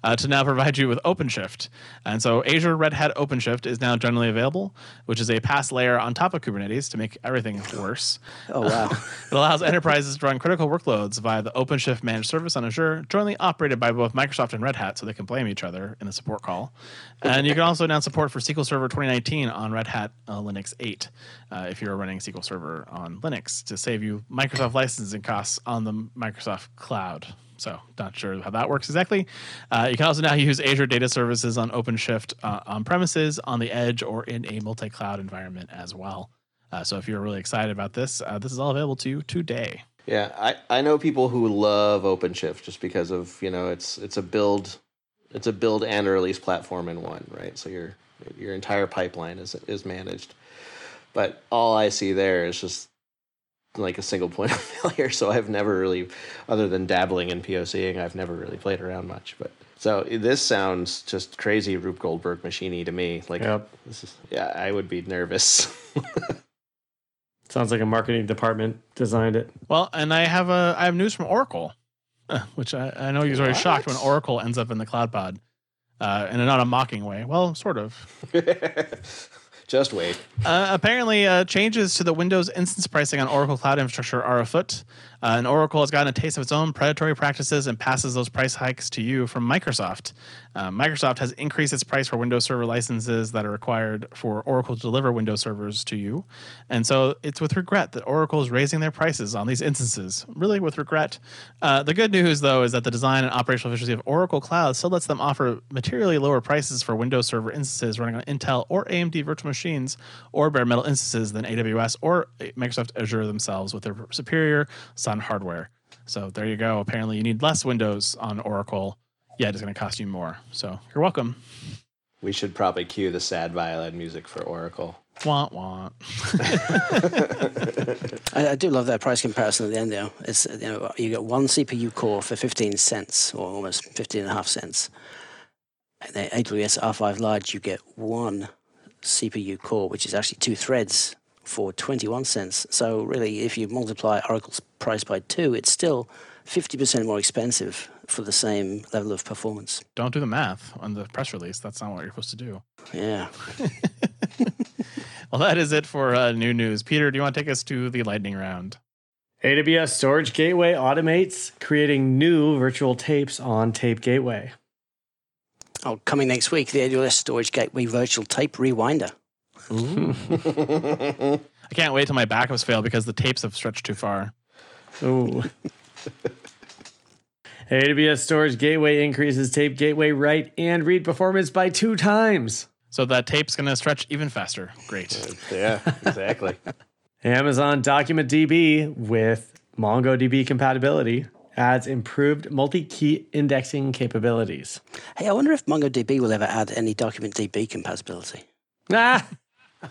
uh, to now provide you with OpenShift. And so, Azure Red Hat OpenShift is now generally available, which is a PaaS layer on top of Kubernetes to make everything worse. Oh, wow. [laughs] It allows enterprises to run critical workloads via the OpenShift managed service on Azure, jointly operated by both Microsoft and Red Hat, so they can blame each other in the support call. And you can also announce support for SQL Server 2019 on Red Hat uh, Linux 8 uh, if you're running SQL Server on Linux to save you Microsoft licensing costs on the Microsoft cloud. So, not sure how that works exactly. Uh, you can also now use Azure Data Services on OpenShift uh, on premises, on the edge, or in a multi cloud environment as well. Uh, so if you're really excited about this, uh, this is all available to you today. Yeah, I, I know people who love OpenShift just because of you know it's it's a build, it's a build and a release platform in one, right? So your your entire pipeline is is managed. but all I see there is just like a single point [laughs] of failure. So I've never really, other than dabbling in POCing, I've never really played around much. But so this sounds just crazy Rube Goldberg machine to me. Like Yep. this is yeah, I would be nervous. Sounds like a marketing department designed it. Well, and I have a I have news from Oracle, [laughs] which I, I know you're already shocked when Oracle ends up in the cloud pod, uh, and not a mocking way. Well, sort of. [laughs] just wait. Uh, apparently, uh, changes to the Windows instance pricing on Oracle Cloud Infrastructure are afoot. Uh, and Oracle has gotten a taste of its own predatory practices and passes those price hikes to you from Microsoft. Uh, Microsoft has increased its price for Windows Server licenses that are required for Oracle to deliver Windows servers to you. And so it's with regret that Oracle is raising their prices on these instances. Really, with regret. Uh, the good news, though, is that the design and operational efficiency of Oracle Cloud still lets them offer materially lower prices for Windows Server instances running on Intel or AMD virtual machines or bare metal instances than AWS or Microsoft Azure themselves with their superior Sun hardware. So there you go. Apparently, you need less Windows on Oracle, yet it's going to cost you more. So you're welcome. We should probably cue the sad violin music for Oracle. Want want. [laughs] I, I do love that price comparison at the end though. It's you know you get one CPU core for 15 cents or almost 15 and a half cents. And then AWS R5 Large you get one CPU core which is actually two threads for 21 cents. So really if you multiply Oracle's price by 2 it's still 50% more expensive for the same level of performance. Don't do the math on the press release. That's not what you're supposed to do. Yeah. [laughs] Well, that is it for uh, new news. Peter, do you want to take us to the lightning round? AWS Storage Gateway automates creating new virtual tapes on Tape Gateway. Oh, coming next week the AWS Storage Gateway Virtual Tape Rewinder. [laughs] I can't wait till my backups fail because the tapes have stretched too far. Ooh. [laughs] AWS Storage Gateway increases Tape Gateway write and read performance by two times. So that tape's going to stretch even faster. Great. Yeah, exactly. [laughs] Amazon Document DB with MongoDB compatibility adds improved multi-key indexing capabilities. Hey, I wonder if MongoDB will ever add any document DB compatibility. Ah!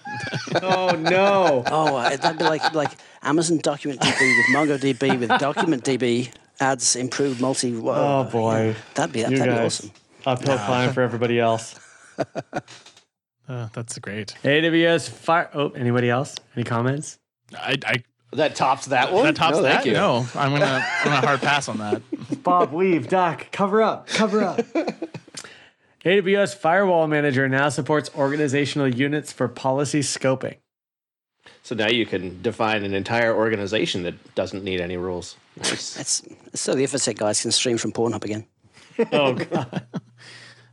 [laughs] oh no! Oh, uh, that'd be like like Amazon Document DB with MongoDB with Document DB adds improved multi. whoa, Oh boy! that'd be You that'd be guys. awesome. Uphill climb for everybody else. Uh, [laughs] that's great. AWS Fire. Oh, anybody else? Any comments? I, I that tops that one. that tops no, that. Thank you. No, I'm gonna I'm gonna hard pass on that. Bob, weave, Doc, cover up, cover up. [laughs] AWS Firewall Manager now supports organizational units for policy scoping. So now you can define an entire organization that doesn't need any rules. Nice. That's so the InfoSec guys can stream from Pornhub again. [laughs] Oh god.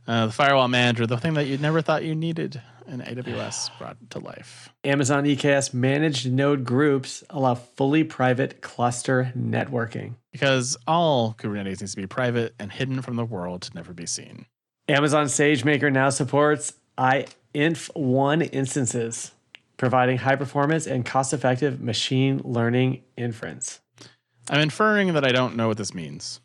Uh, the firewall manager, the thing that you never thought you needed in AWS, [sighs] brought to life. Amazon EKS managed node groups allow fully private cluster networking. Because all Kubernetes needs to be private and hidden from the world to never be seen. Amazon SageMaker now supports INF1 instances, providing high performance and cost effective machine learning inference. I'm inferring that I don't know what this means.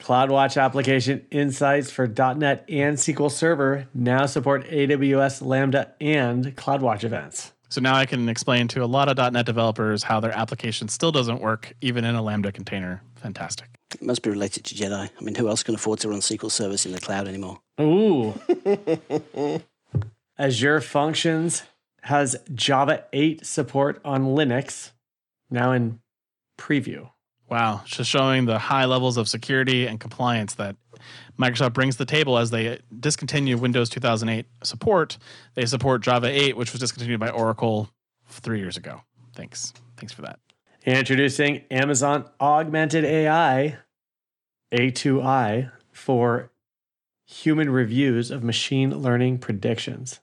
CloudWatch application insights for .NET and SQL Server now support AWS Lambda and CloudWatch events. So now I can explain to a lot of .NET developers how their application still doesn't work even in a Lambda container. Fantastic. It must be related to Jedi. I mean, who else can afford to run SQL servers in the cloud anymore? Ooh. [laughs] Azure Functions has Java 8 support on Linux, now in preview. Wow, just showing the high levels of security and compliance that Microsoft brings to the table as they discontinue Windows 2008 support. They support Java 8, which was discontinued by Oracle three years ago. Thanks. Thanks for that. Introducing Amazon Augmented AI, A2I, for human reviews of machine learning predictions.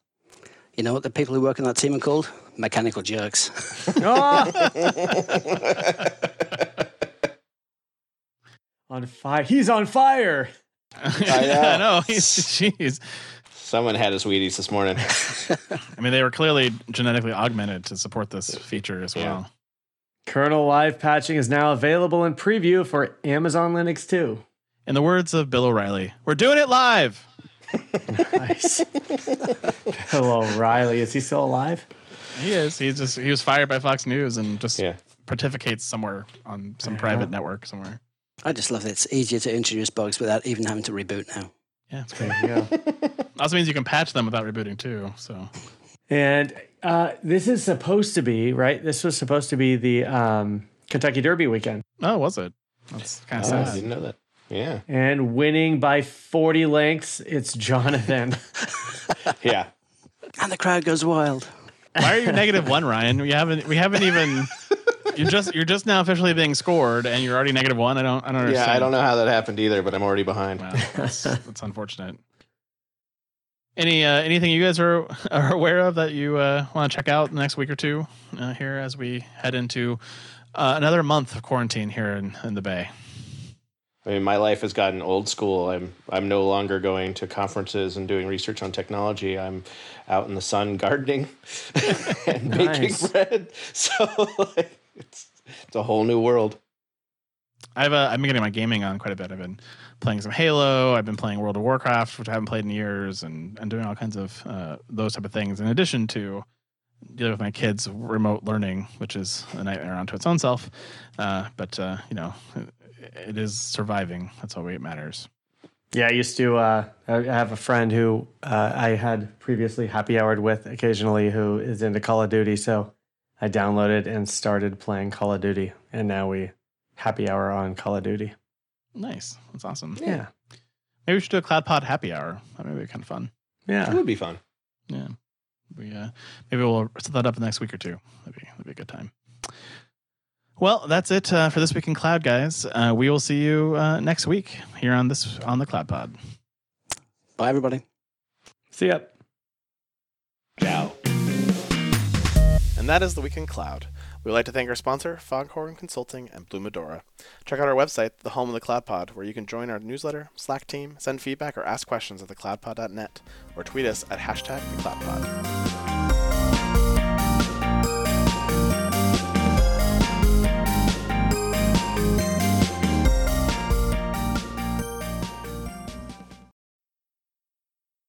You know what the people who work on that team are called? Mechanical jerks. [laughs] on fire. He's on fire. I [laughs] know. [laughs] Jeez. Someone had his Wheaties this morning. I mean, they were clearly genetically augmented to support this feature as well. Kernel live patching is now available in preview for Amazon Linux 2. In the words of Bill O'Reilly, we're doing it live. Nice. [laughs] Hello, Riley. Is he still alive? He is. He's just he was fired by Fox News and just Yeah. pontificates somewhere on some private network somewhere. I just love that it's easier to introduce bugs without even having to reboot now. Yeah, it's great. There you go. [laughs] Also means you can patch them without rebooting too. So And uh, this is supposed to be right. This was supposed to be the um, Kentucky Derby weekend, oh, was it? That's kind of Oh, I didn't know that. Yeah. and winning by forty lengths. It's Jonathan. [laughs] Yeah. And the crowd goes wild. Why are you negative one, Ryan? We haven't we haven't even. You're just you're just now officially being scored, and you're already negative one. I don't I don't understand. Yeah, I don't know how that happened either, but I'm already behind. Wow, that's, that's unfortunate. Any uh, anything you guys are [laughs] are aware of that you uh, want to check out in the next week or two uh, here as we head into uh, another month of quarantine here in, in the Bay? I mean, my life has gotten old school. I'm I'm no longer going to conferences and doing research on technology. I'm out in the sun gardening [laughs] and [laughs] baking bread. So like, it's it's a whole new world. I've uh, I've been getting my gaming on quite a bit. I've been playing some Halo. I've been playing World of Warcraft, which I haven't played in years, and and doing all kinds of uh, those type of things. In addition to dealing with my kids' remote learning, which is a nightmare unto its own self. Uh, but uh, you know, it, it is surviving. That's all it matters. Yeah, I used to. Uh, I have a friend who uh, I had previously happy houred with occasionally, who is into Call of Duty. So I downloaded and started playing Call of Duty, and now we happy hour on Call of Duty. Nice. That's awesome. Yeah, Maybe we should do a Cloud Pod happy hour. That may be kind of fun. Yeah. It yeah. would be fun. Yeah. We uh maybe we'll set that up in the next week or two. That'd be that'd be a good time. Well, that's it uh, for this week in Cloud, guys. Uh, we will see you uh, next week here on this on the Cloud Pod. Bye, everybody. See ya. Ciao. And that is the Week in Cloud. We'd like to thank our sponsor, Foghorn Consulting and Blue Medora. Check out our website, the home of the Cloud Pod, where you can join our newsletter, Slack team, send feedback, or ask questions at thecloudpod.net, or tweet us at hashtag thecloudpod.